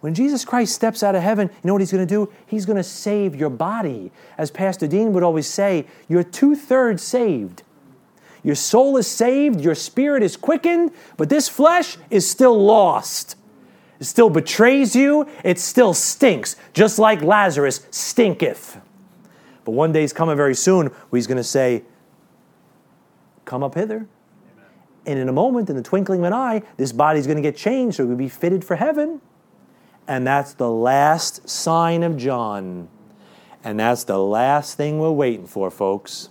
When Jesus Christ steps out of heaven, you know what he's going to do? He's going to save your body. As Pastor Dean would always say, you're two thirds saved. Your soul is saved, your spirit is quickened, but this flesh is still lost. It still betrays you, it still stinks, just like Lazarus stinketh. But one day is coming very soon where he's going to say, Come up hither. And in a moment, in the twinkling of an eye, this body's going to get changed so it will be fitted for heaven. And that's the last sign of John. And that's the last thing we're waiting for, folks.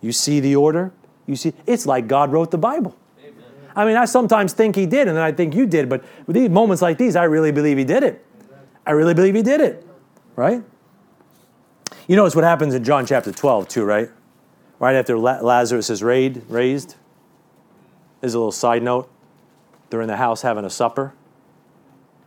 You see the order? You see, it's like God wrote the Bible. Amen. I mean, I sometimes think He did, and then I think you did, but with these moments like these, I really believe He did it. I really believe He did it, right? You notice what happens in John chapter 12, too, right? Right after Lazarus is raised, as a little side note, they're in the house having a supper.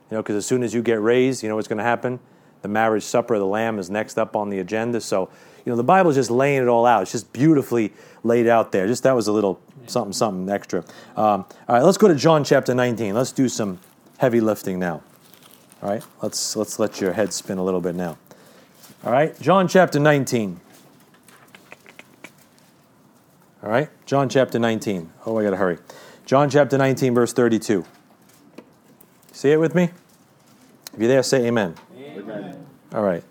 You know, because as soon as you get raised, you know what's going to happen? The marriage supper of the Lamb is next up on the agenda. So, you know, the Bible is just laying it all out. It's just beautifully laid out there. Just that was a little something, something extra. Um, all right, let's go to John chapter 19. Let's do some heavy lifting now. All right, let's let's let your head spin a little bit now. All right, John chapter 19. All right? John chapter 19. Oh, I got to hurry. John chapter 19, verse 32. See it with me? If you're there, say amen. amen. All right.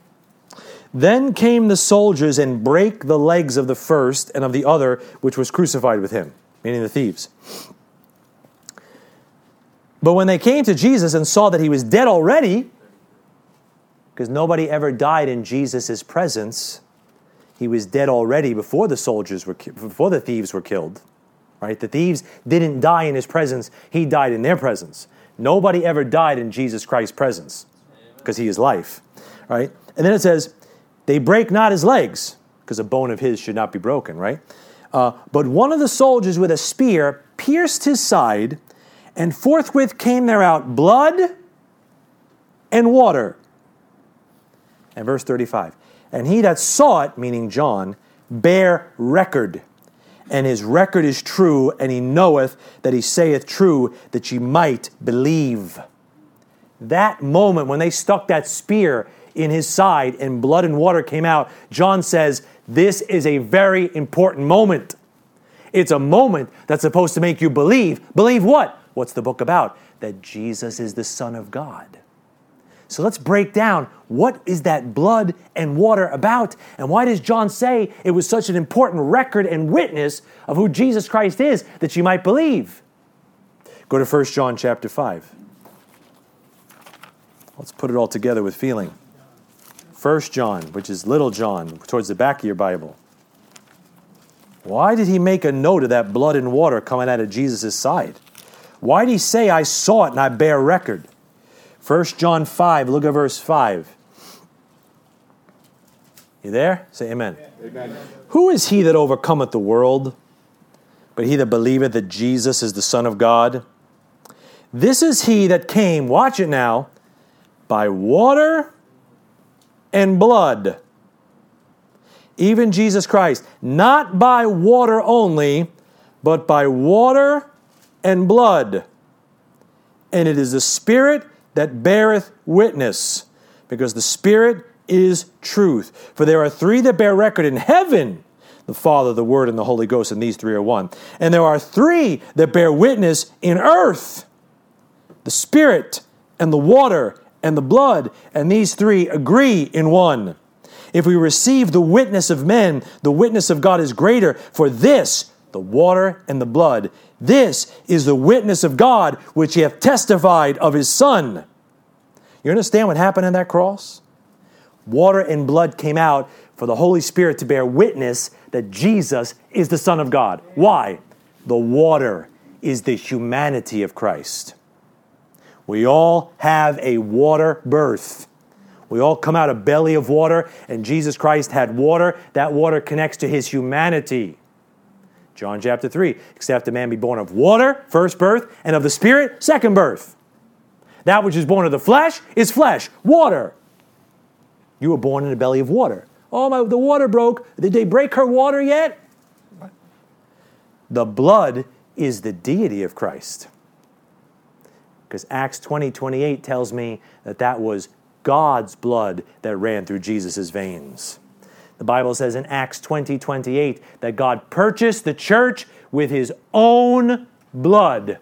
Then came the soldiers and brake the legs of the first and of the other which was crucified with him, meaning the thieves. But when they came to Jesus and saw that he was dead already, because nobody ever died in Jesus' presence, he was dead already before the soldiers were before the thieves were killed. Right? The thieves didn't die in his presence, he died in their presence. Nobody ever died in Jesus Christ's presence because he is life. Right? And then it says, they break not his legs because a bone of his should not be broken, right? Uh, but one of the soldiers with a spear pierced his side, and forthwith came there out blood and water. And verse 35 and he that saw it, meaning John, bear record. And his record is true, and he knoweth that he saith true, that ye might believe. That moment when they stuck that spear in his side and blood and water came out, John says, This is a very important moment. It's a moment that's supposed to make you believe. Believe what? What's the book about? That Jesus is the Son of God. So let's break down what is that blood and water about? And why does John say it was such an important record and witness of who Jesus Christ is that you might believe? Go to 1 John chapter 5. Let's put it all together with feeling. 1 John, which is little John, towards the back of your Bible. Why did he make a note of that blood and water coming out of Jesus' side? Why did he say, I saw it and I bear record? 1 John 5, look at verse 5. You there? Say amen. amen. Who is he that overcometh the world? But he that believeth that Jesus is the Son of God. This is he that came, watch it now, by water and blood. Even Jesus Christ, not by water only, but by water and blood. And it is the Spirit that beareth witness, because the Spirit is truth. For there are three that bear record in heaven the Father, the Word, and the Holy Ghost, and these three are one. And there are three that bear witness in earth the Spirit, and the water, and the blood, and these three agree in one. If we receive the witness of men, the witness of God is greater, for this, the water and the blood, this is the witness of God which he hath testified of his Son. You understand what happened on that cross? Water and blood came out for the Holy Spirit to bear witness that Jesus is the Son of God. Why? The water is the humanity of Christ. We all have a water birth. We all come out of belly of water, and Jesus Christ had water. That water connects to his humanity. John chapter 3, except a man be born of water, first birth, and of the Spirit, second birth. That which is born of the flesh is flesh, water. You were born in the belly of water. Oh, my, the water broke. Did they break her water yet? The blood is the deity of Christ. Because Acts 20 28 tells me that that was God's blood that ran through Jesus' veins. The Bible says in Acts 20 28 that God purchased the church with his own blood.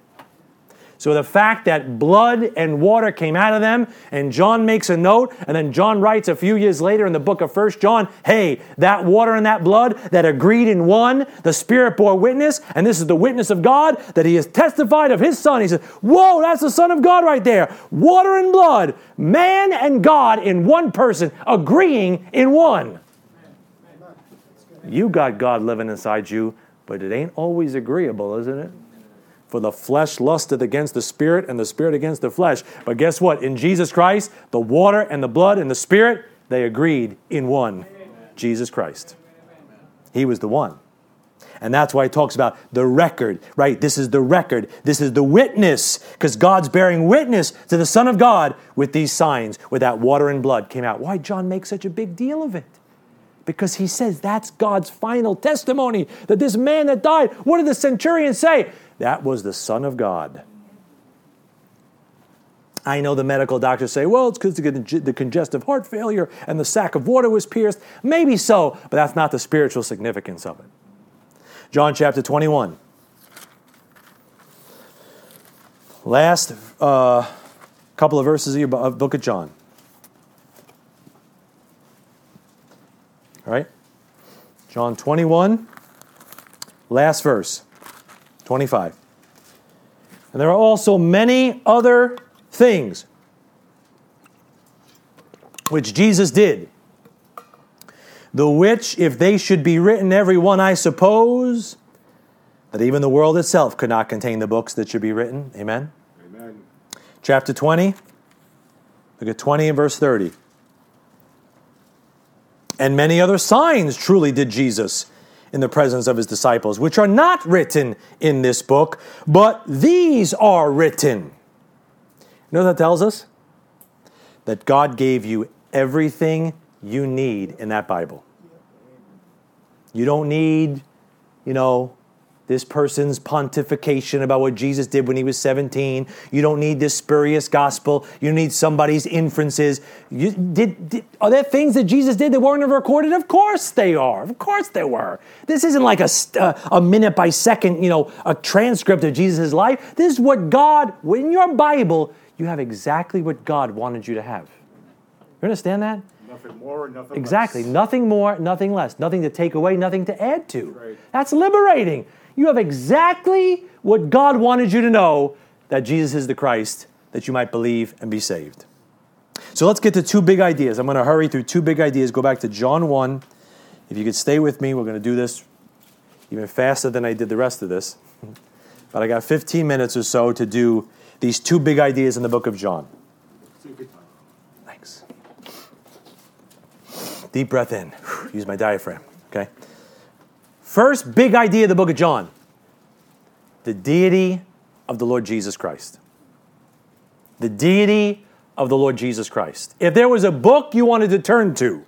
So the fact that blood and water came out of them, and John makes a note, and then John writes a few years later in the book of First John, hey, that water and that blood that agreed in one, the Spirit bore witness, and this is the witness of God that He has testified of His Son. He says, whoa, that's the Son of God right there. Water and blood, man and God in one person, agreeing in one. You got God living inside you, but it ain't always agreeable, isn't it? For the flesh lusted against the spirit, and the spirit against the flesh. But guess what? In Jesus Christ, the water and the blood and the spirit, they agreed in one Jesus Christ. He was the one. And that's why he talks about the record, right? This is the record. This is the witness, because God's bearing witness to the Son of God with these signs, where that water and blood came out. Why John makes such a big deal of it? Because he says that's God's final testimony that this man that died, what did the centurion say? That was the Son of God. I know the medical doctors say, well, it's because the congestive heart failure and the sac of water was pierced. Maybe so, but that's not the spiritual significance of it. John chapter 21. Last uh, couple of verses of your book of John. All right? John 21, last verse. 25. And there are also many other things which Jesus did, the which, if they should be written, every one, I suppose, that even the world itself could not contain the books that should be written. Amen? Amen. Chapter 20, look at 20 and verse 30. And many other signs truly did Jesus in the presence of his disciples, which are not written in this book, but these are written. You know what that tells us? That God gave you everything you need in that Bible. You don't need, you know, this person's pontification about what Jesus did when he was 17. You don't need this spurious gospel. You need somebody's inferences. You, did, did, are there things that Jesus did that weren't recorded? Of course they are. Of course they were. This isn't like a, uh, a minute by second, you know, a transcript of Jesus' life. This is what God, in your Bible, you have exactly what God wanted you to have. You understand that? Nothing more, nothing exactly. less. Nothing more, nothing less. Nothing to take away, nothing to add to. Right. That's liberating. You have exactly what God wanted you to know. that Jesus is the Christ, that you might believe and be saved. So let's get to two big ideas. I'm going to hurry through two big ideas. Go back to John 1. If you could stay with me, we're going to do this even faster than I did the rest of this. But I got 15 minutes or so to do these two big ideas in the book of John. Thanks. Deep breath in. Use my diaphragm. Okay. First big idea of the book of John the deity of the Lord Jesus Christ. The deity of the Lord Jesus Christ. If there was a book you wanted to turn to,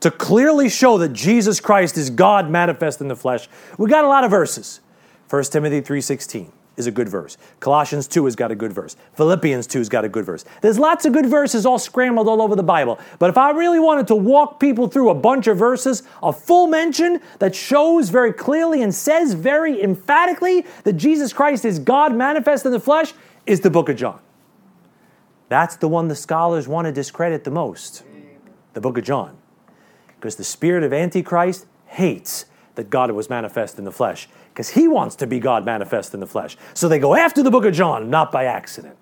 to clearly show that Jesus Christ is God manifest in the flesh, we got a lot of verses. 1 Timothy 3:16 is a good verse. Colossians 2 has got a good verse. Philippians 2 has got a good verse. There's lots of good verses all scrambled all over the Bible. But if I really wanted to walk people through a bunch of verses, a full mention that shows very clearly and says very emphatically that Jesus Christ is God manifest in the flesh is the book of John. That's the one the scholars want to discredit the most. The book of John. Because the spirit of Antichrist hates that God was manifest in the flesh because he wants to be God manifest in the flesh. So they go after the book of John, not by accident.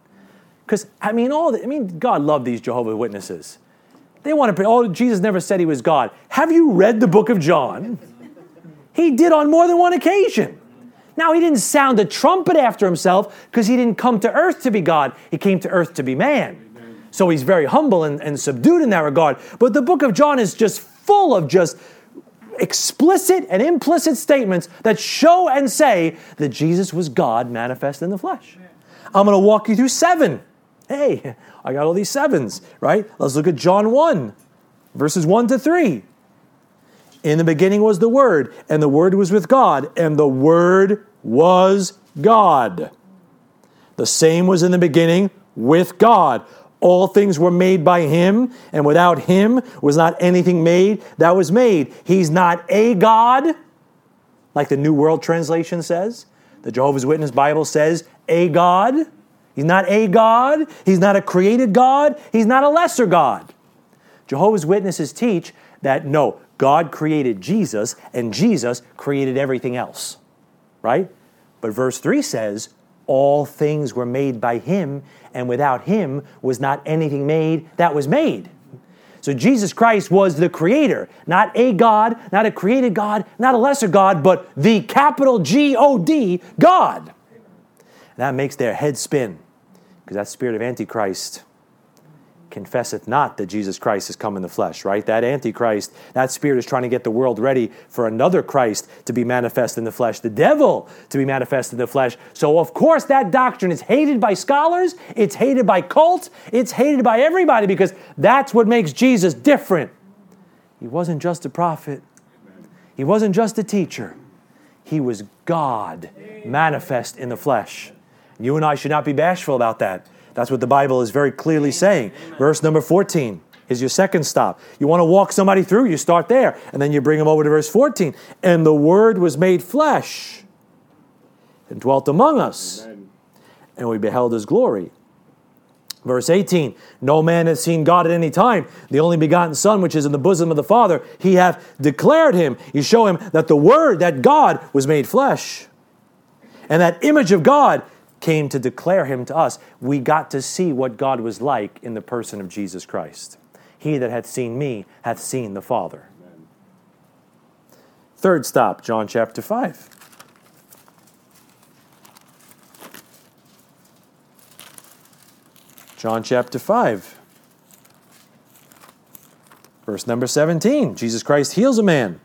Because, I mean, all the, I mean, God loved these Jehovah Witnesses. They want to, oh, Jesus never said he was God. Have you read the book of John? He did on more than one occasion. Now, he didn't sound a trumpet after himself because he didn't come to earth to be God. He came to earth to be man. So he's very humble and, and subdued in that regard. But the book of John is just full of just explicit and implicit statements that show and say that Jesus was God manifest in the flesh. I'm going to walk you through seven. Hey, I got all these sevens, right? Let's look at John 1, verses 1 to 3. In the beginning was the Word, and the Word was with God, and the Word was God. The same was in the beginning with God. All things were made by him, and without him was not anything made that was made. He's not a God, like the New World Translation says. The Jehovah's Witness Bible says a God. He's not a God. He's not a created God. He's not a lesser God. Jehovah's Witnesses teach that no, God created Jesus, and Jesus created everything else. Right? But verse 3 says, all things were made by him, and without him was not anything made that was made. So Jesus Christ was the creator, not a God, not a created God, not a lesser God, but the capital G O D, God. That makes their head spin because that spirit of Antichrist confesseth not that Jesus Christ has come in the flesh, right? That Antichrist, that spirit is trying to get the world ready for another Christ to be manifest in the flesh, the devil to be manifest in the flesh. So, of course, that doctrine is hated by scholars, it's hated by cults, it's hated by everybody because that's what makes Jesus different. He wasn't just a prophet, he wasn't just a teacher, he was God manifest in the flesh. You and I should not be bashful about that. That's what the Bible is very clearly saying. Verse number 14 is your second stop. You want to walk somebody through, you start there, and then you bring them over to verse 14. And the Word was made flesh and dwelt among us, Amen. and we beheld his glory. Verse 18 No man has seen God at any time. The only begotten Son, which is in the bosom of the Father, he hath declared him. You show him that the Word, that God, was made flesh. And that image of God came to declare him to us, we got to see what God was like in the person of Jesus Christ. He that hath seen me hath seen the Father. Amen. Third stop, John chapter 5. John chapter 5. Verse number 17 Jesus Christ heals a man.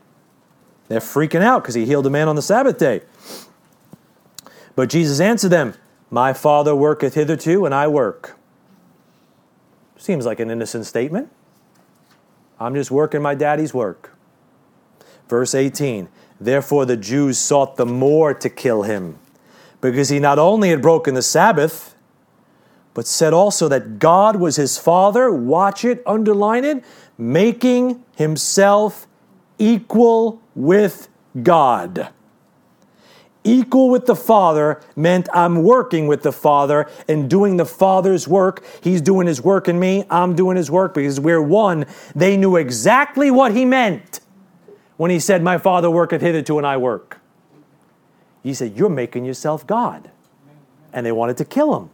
They're freaking out because he healed a man on the Sabbath day. But Jesus answered them, my Father worketh hitherto, and I work. Seems like an innocent statement. I'm just working my daddy's work. Verse 18 Therefore the Jews sought the more to kill him, because he not only had broken the Sabbath, but said also that God was his Father, watch it, underline it, making himself equal with God equal with the Father meant I'm working with the Father and doing the Father's work. He's doing his work in me, I'm doing his work because we're one. They knew exactly what he meant when he said, My Father worketh hitherto and I work. He said, You're making yourself God. and they wanted to kill him.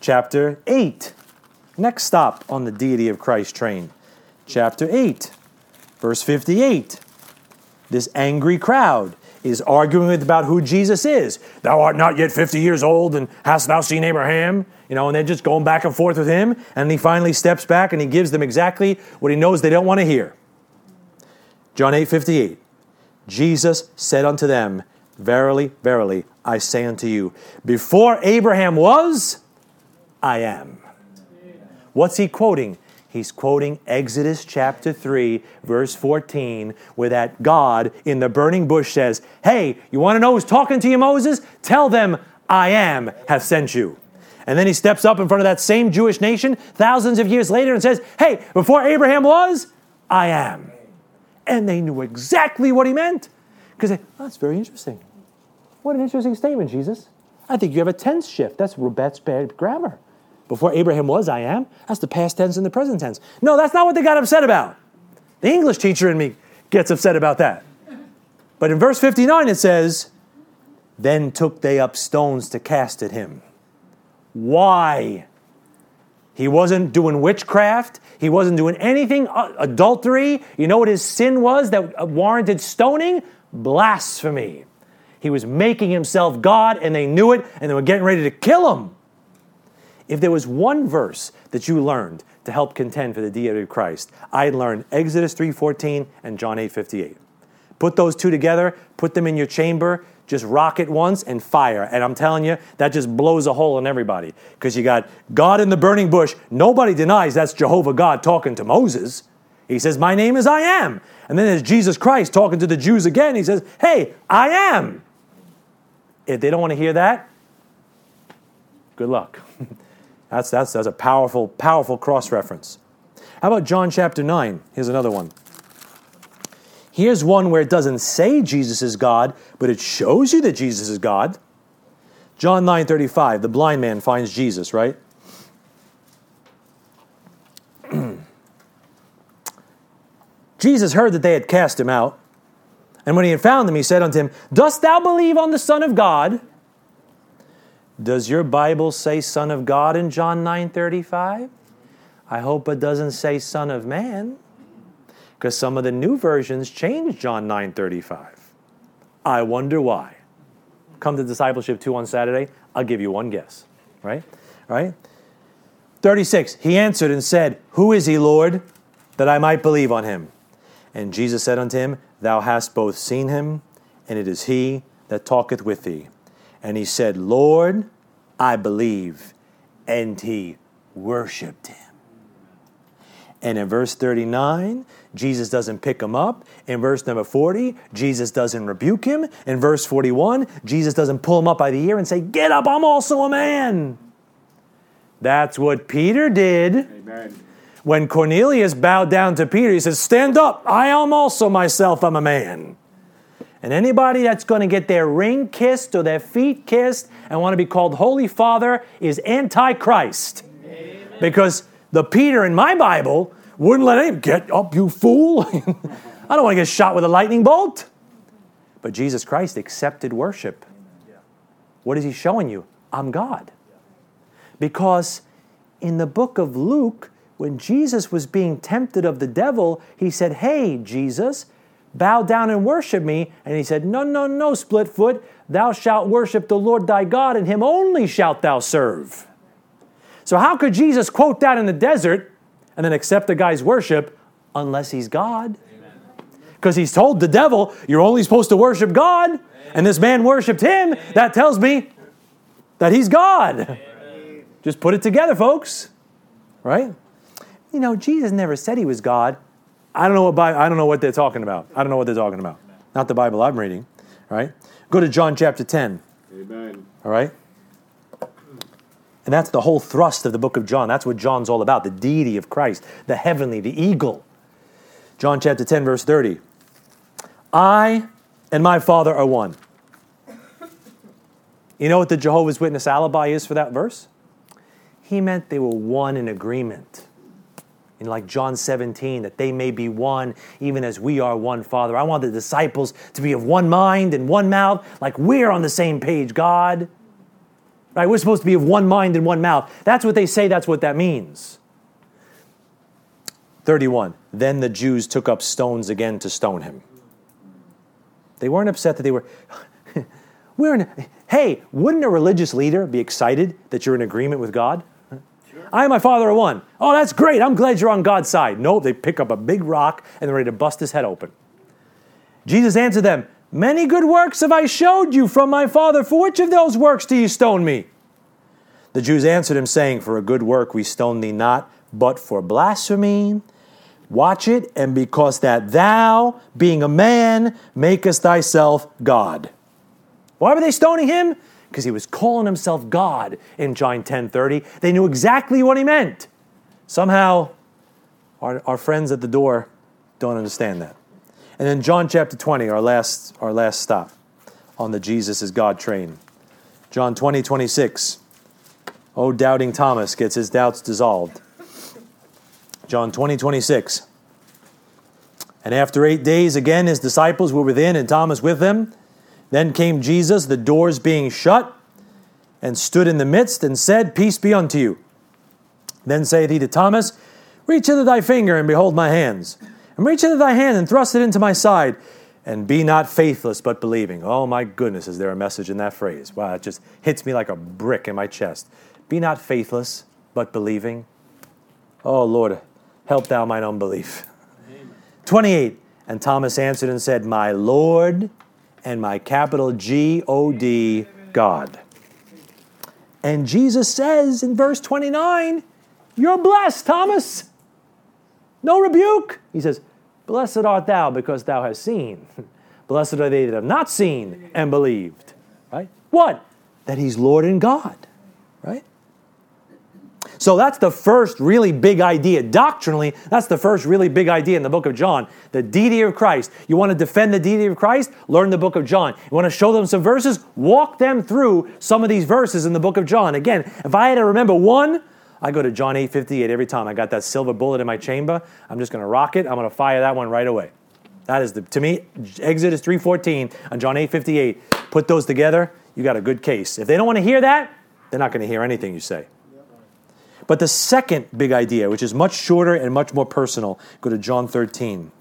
Chapter 8. Next stop on the deity of Christ train. Chapter 8, verse 58. This angry crowd is arguing about who Jesus is. Thou art not yet 50 years old, and hast thou seen Abraham? You know, and they're just going back and forth with him. And he finally steps back and he gives them exactly what he knows they don't want to hear. John 8 58. Jesus said unto them, Verily, verily, I say unto you, before Abraham was, I am. What's he quoting? He's quoting Exodus chapter 3, verse 14, where that God in the burning bush says, Hey, you want to know who's talking to you, Moses? Tell them, I am, have sent you. And then he steps up in front of that same Jewish nation thousands of years later and says, Hey, before Abraham was, I am. And they knew exactly what he meant. Because oh, that's very interesting. What an interesting statement, Jesus. I think you have a tense shift. That's, that's bad grammar. Before Abraham was, I am. That's the past tense and the present tense. No, that's not what they got upset about. The English teacher in me gets upset about that. But in verse 59, it says, Then took they up stones to cast at him. Why? He wasn't doing witchcraft. He wasn't doing anything uh, adultery. You know what his sin was that warranted stoning? Blasphemy. He was making himself God and they knew it and they were getting ready to kill him. If there was one verse that you learned to help contend for the deity of Christ, I'd learn Exodus 3:14 and John 8:58. Put those two together, put them in your chamber, just rock it once and fire. And I'm telling you, that just blows a hole in everybody. Because you got God in the burning bush. Nobody denies that's Jehovah God talking to Moses. He says, My name is I am. And then there's Jesus Christ talking to the Jews again. He says, Hey, I am. If they don't want to hear that, good luck. That's, that's, that's a powerful, powerful cross reference. How about John chapter 9? Here's another one. Here's one where it doesn't say Jesus is God, but it shows you that Jesus is God. John 9:35, the blind man finds Jesus, right? Jesus heard that they had cast him out. And when he had found him, he said unto him, Dost thou believe on the Son of God? Does your Bible say Son of God in John 9:35? I hope it doesn't say Son of Man, because some of the new versions change John 9:35. I wonder why. Come to discipleship 2 on Saturday, I'll give you one guess, right? Right? 36. He answered and said, Who is he, Lord, that I might believe on him? And Jesus said unto him, Thou hast both seen him, and it is he that talketh with thee. And he said, Lord, I believe. And he worshiped him. And in verse 39, Jesus doesn't pick him up. In verse number 40, Jesus doesn't rebuke him. In verse 41, Jesus doesn't pull him up by the ear and say, Get up, I'm also a man. That's what Peter did. Amen. When Cornelius bowed down to Peter, he says, Stand up, I am also myself, I'm a man. And anybody that's going to get their ring kissed or their feet kissed and want to be called Holy Father is Antichrist. Amen. Because the Peter in my Bible wouldn't let him get up, you fool. I don't want to get shot with a lightning bolt. But Jesus Christ accepted worship. What is he showing you? I'm God. Because in the book of Luke, when Jesus was being tempted of the devil, he said, Hey, Jesus, bow down and worship me. And he said, No, no, no, split foot. Thou shalt worship the Lord thy God, and him only shalt thou serve. So, how could Jesus quote that in the desert and then accept the guy's worship unless he's God? Because he's told the devil, You're only supposed to worship God. Amen. And this man worshiped him. Amen. That tells me that he's God. Amen. Just put it together, folks. Right? You know, Jesus never said he was God. I don't know what I don't know what they're talking about. I don't know what they're talking about. Not the Bible I'm reading. Right? Go to John chapter 10. Amen. All right? And that's the whole thrust of the book of John. That's what John's all about the deity of Christ, the heavenly, the eagle. John chapter 10, verse 30. I and my Father are one. You know what the Jehovah's Witness alibi is for that verse? He meant they were one in agreement. In like John 17, that they may be one, even as we are one, Father. I want the disciples to be of one mind and one mouth, like we're on the same page, God. Right? We're supposed to be of one mind and one mouth. That's what they say, that's what that means. 31. Then the Jews took up stones again to stone him. They weren't upset that they were. we're in, hey, wouldn't a religious leader be excited that you're in agreement with God? I and my father are one. Oh, that's great. I'm glad you're on God's side. No, they pick up a big rock and they're ready to bust his head open. Jesus answered them, Many good works have I showed you from my Father. For which of those works do you stone me? The Jews answered him, saying, For a good work we stone thee not, but for blasphemy. Watch it, and because that thou, being a man, makest thyself God. Why were they stoning him? Because he was calling himself God in John 10 30. They knew exactly what he meant. Somehow, our, our friends at the door don't understand that. And then John chapter 20, our last, our last stop on the Jesus is God train. John 20, 26. Oh, doubting Thomas gets his doubts dissolved. John 20, 26. And after eight days, again, his disciples were within and Thomas with them. Then came Jesus, the doors being shut, and stood in the midst and said, Peace be unto you. Then saith he to Thomas, Reach hither thy finger and behold my hands, and reach hither thy hand and thrust it into my side, and be not faithless but believing. Oh my goodness, is there a message in that phrase? Wow, it just hits me like a brick in my chest. Be not faithless but believing. Oh Lord, help thou mine unbelief. Amen. 28. And Thomas answered and said, My Lord and my capital G O D, God. And Jesus says in verse 29, You're blessed, Thomas. No rebuke. He says, Blessed art thou because thou hast seen. Blessed are they that have not seen and believed. Right? What? That he's Lord and God. So that's the first really big idea. Doctrinally, that's the first really big idea in the book of John the deity of Christ. You want to defend the deity of Christ? Learn the book of John. You want to show them some verses? Walk them through some of these verses in the book of John. Again, if I had to remember one, I go to John 8:58 every time. I got that silver bullet in my chamber. I'm just going to rock it. I'm going to fire that one right away. That is the to me Exodus 3:14 and John 8:58. Put those together, you got a good case. If they don't want to hear that, they're not going to hear anything you say. But the second big idea, which is much shorter and much more personal, go to John 13.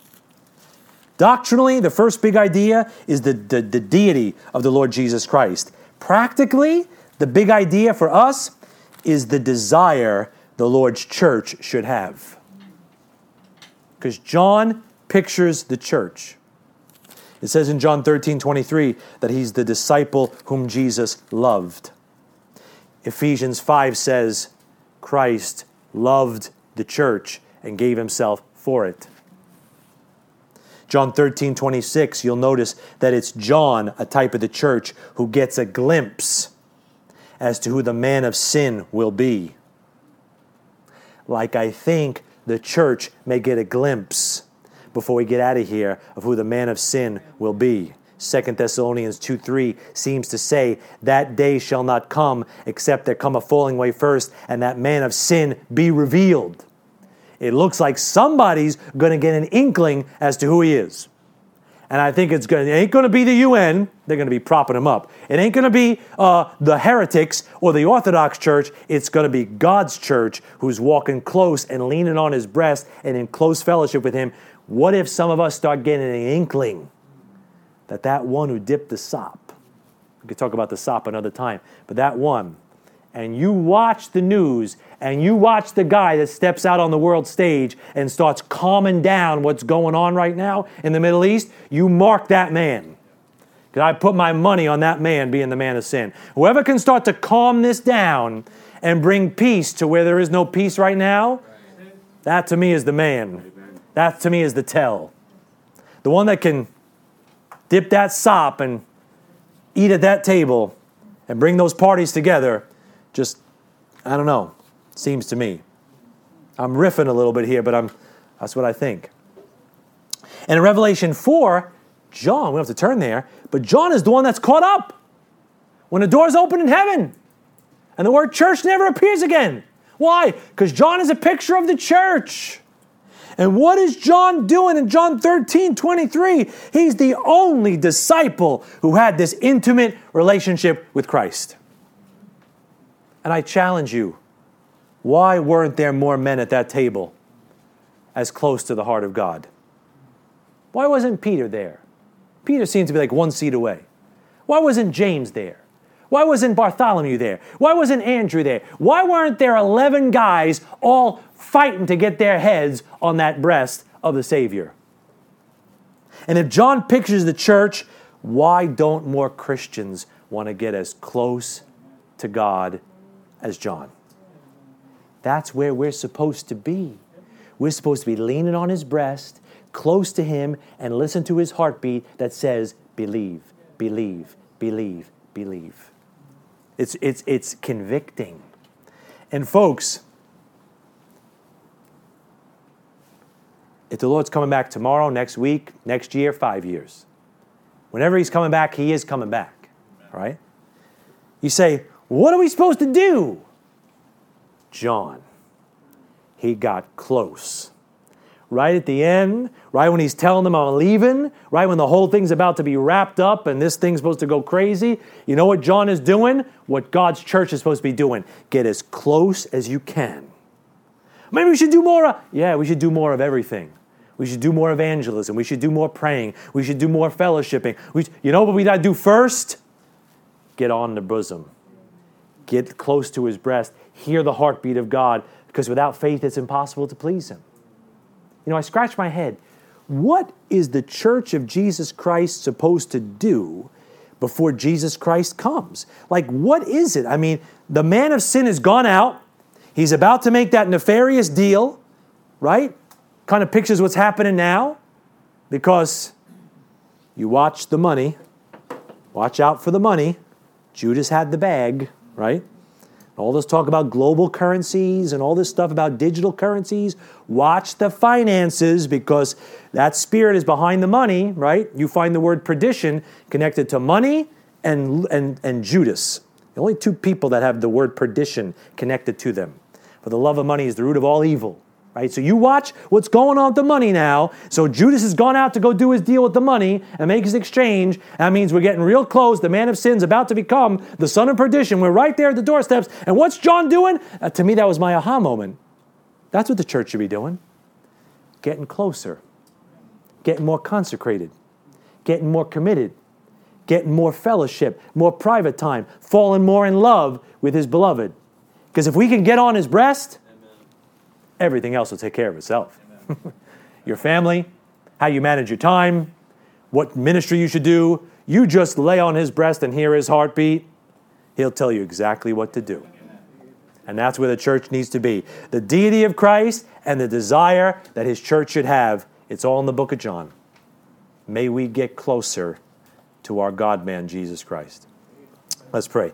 Doctrinally, the first big idea is the, the, the deity of the Lord Jesus Christ. Practically, the big idea for us is the desire the Lord's church should have. Because John pictures the church. It says in John 13 23 that he's the disciple whom Jesus loved. Ephesians 5 says, Christ loved the church and gave himself for it. John 13, 26, you'll notice that it's John, a type of the church, who gets a glimpse as to who the man of sin will be. Like I think the church may get a glimpse before we get out of here of who the man of sin will be. 2 Thessalonians 2 3 seems to say, That day shall not come except there come a falling away first, and that man of sin be revealed. It looks like somebody's going to get an inkling as to who he is. And I think it's going it ain't going to be the UN. They're going to be propping him up. It ain't going to be uh, the heretics or the Orthodox Church. It's going to be God's church who's walking close and leaning on his breast and in close fellowship with him. What if some of us start getting an inkling that that one who dipped the sop, we could talk about the sop another time, but that one, and you watch the news and you watch the guy that steps out on the world stage and starts calming down what's going on right now in the Middle East, you mark that man. Because I put my money on that man being the man of sin. Whoever can start to calm this down and bring peace to where there is no peace right now, that to me is the man. That to me is the tell. The one that can dip that sop and eat at that table and bring those parties together, just, I don't know, seems to me. I'm riffing a little bit here, but I'm, that's what I think. And in Revelation 4, John, we don't have to turn there, but John is the one that's caught up when the doors open in heaven and the word church never appears again. Why? Because John is a picture of the church. And what is John doing in John 13 23? He's the only disciple who had this intimate relationship with Christ. And I challenge you why weren't there more men at that table as close to the heart of God? Why wasn't Peter there? Peter seemed to be like one seat away. Why wasn't James there? Why wasn't Bartholomew there? Why wasn't Andrew there? Why weren't there 11 guys all fighting to get their heads on that breast of the Savior? And if John pictures the church, why don't more Christians want to get as close to God as John? That's where we're supposed to be. We're supposed to be leaning on his breast, close to him, and listen to his heartbeat that says, Believe, believe, believe, believe. It's, it's, it's convicting. And folks, if the Lord's coming back tomorrow, next week, next year, five years, whenever He's coming back, He is coming back, right? You say, What are we supposed to do? John, he got close right at the end, right when he's telling them I'm leaving, right when the whole thing's about to be wrapped up and this thing's supposed to go crazy, you know what John is doing? What God's church is supposed to be doing. Get as close as you can. Maybe we should do more. Of, yeah, we should do more of everything. We should do more evangelism. We should do more praying. We should do more fellowshipping. We, you know what we got to do first? Get on the bosom. Get close to his breast. Hear the heartbeat of God because without faith it's impossible to please him. You know, I scratch my head. What is the church of Jesus Christ supposed to do before Jesus Christ comes? Like, what is it? I mean, the man of sin has gone out. He's about to make that nefarious deal, right? Kind of pictures what's happening now because you watch the money, watch out for the money. Judas had the bag, right? All this talk about global currencies and all this stuff about digital currencies. Watch the finances because that spirit is behind the money, right? You find the word perdition connected to money and, and, and Judas. The only two people that have the word perdition connected to them. For the love of money is the root of all evil. Right? So you watch what's going on with the money now. So Judas has gone out to go do his deal with the money and make his exchange. That means we're getting real close. The man of sin's about to become the son of perdition. We're right there at the doorsteps. And what's John doing? Uh, to me, that was my aha moment. That's what the church should be doing. Getting closer, getting more consecrated, getting more committed, getting more fellowship, more private time, falling more in love with his beloved. Because if we can get on his breast, everything else will take care of itself. your family, how you manage your time, what ministry you should do. You just lay on his breast and hear his heartbeat. He'll tell you exactly what to do. And that's where the church needs to be. The deity of Christ and the desire that his church should have, it's all in the book of John. May we get closer to our God man, Jesus Christ. Let's pray.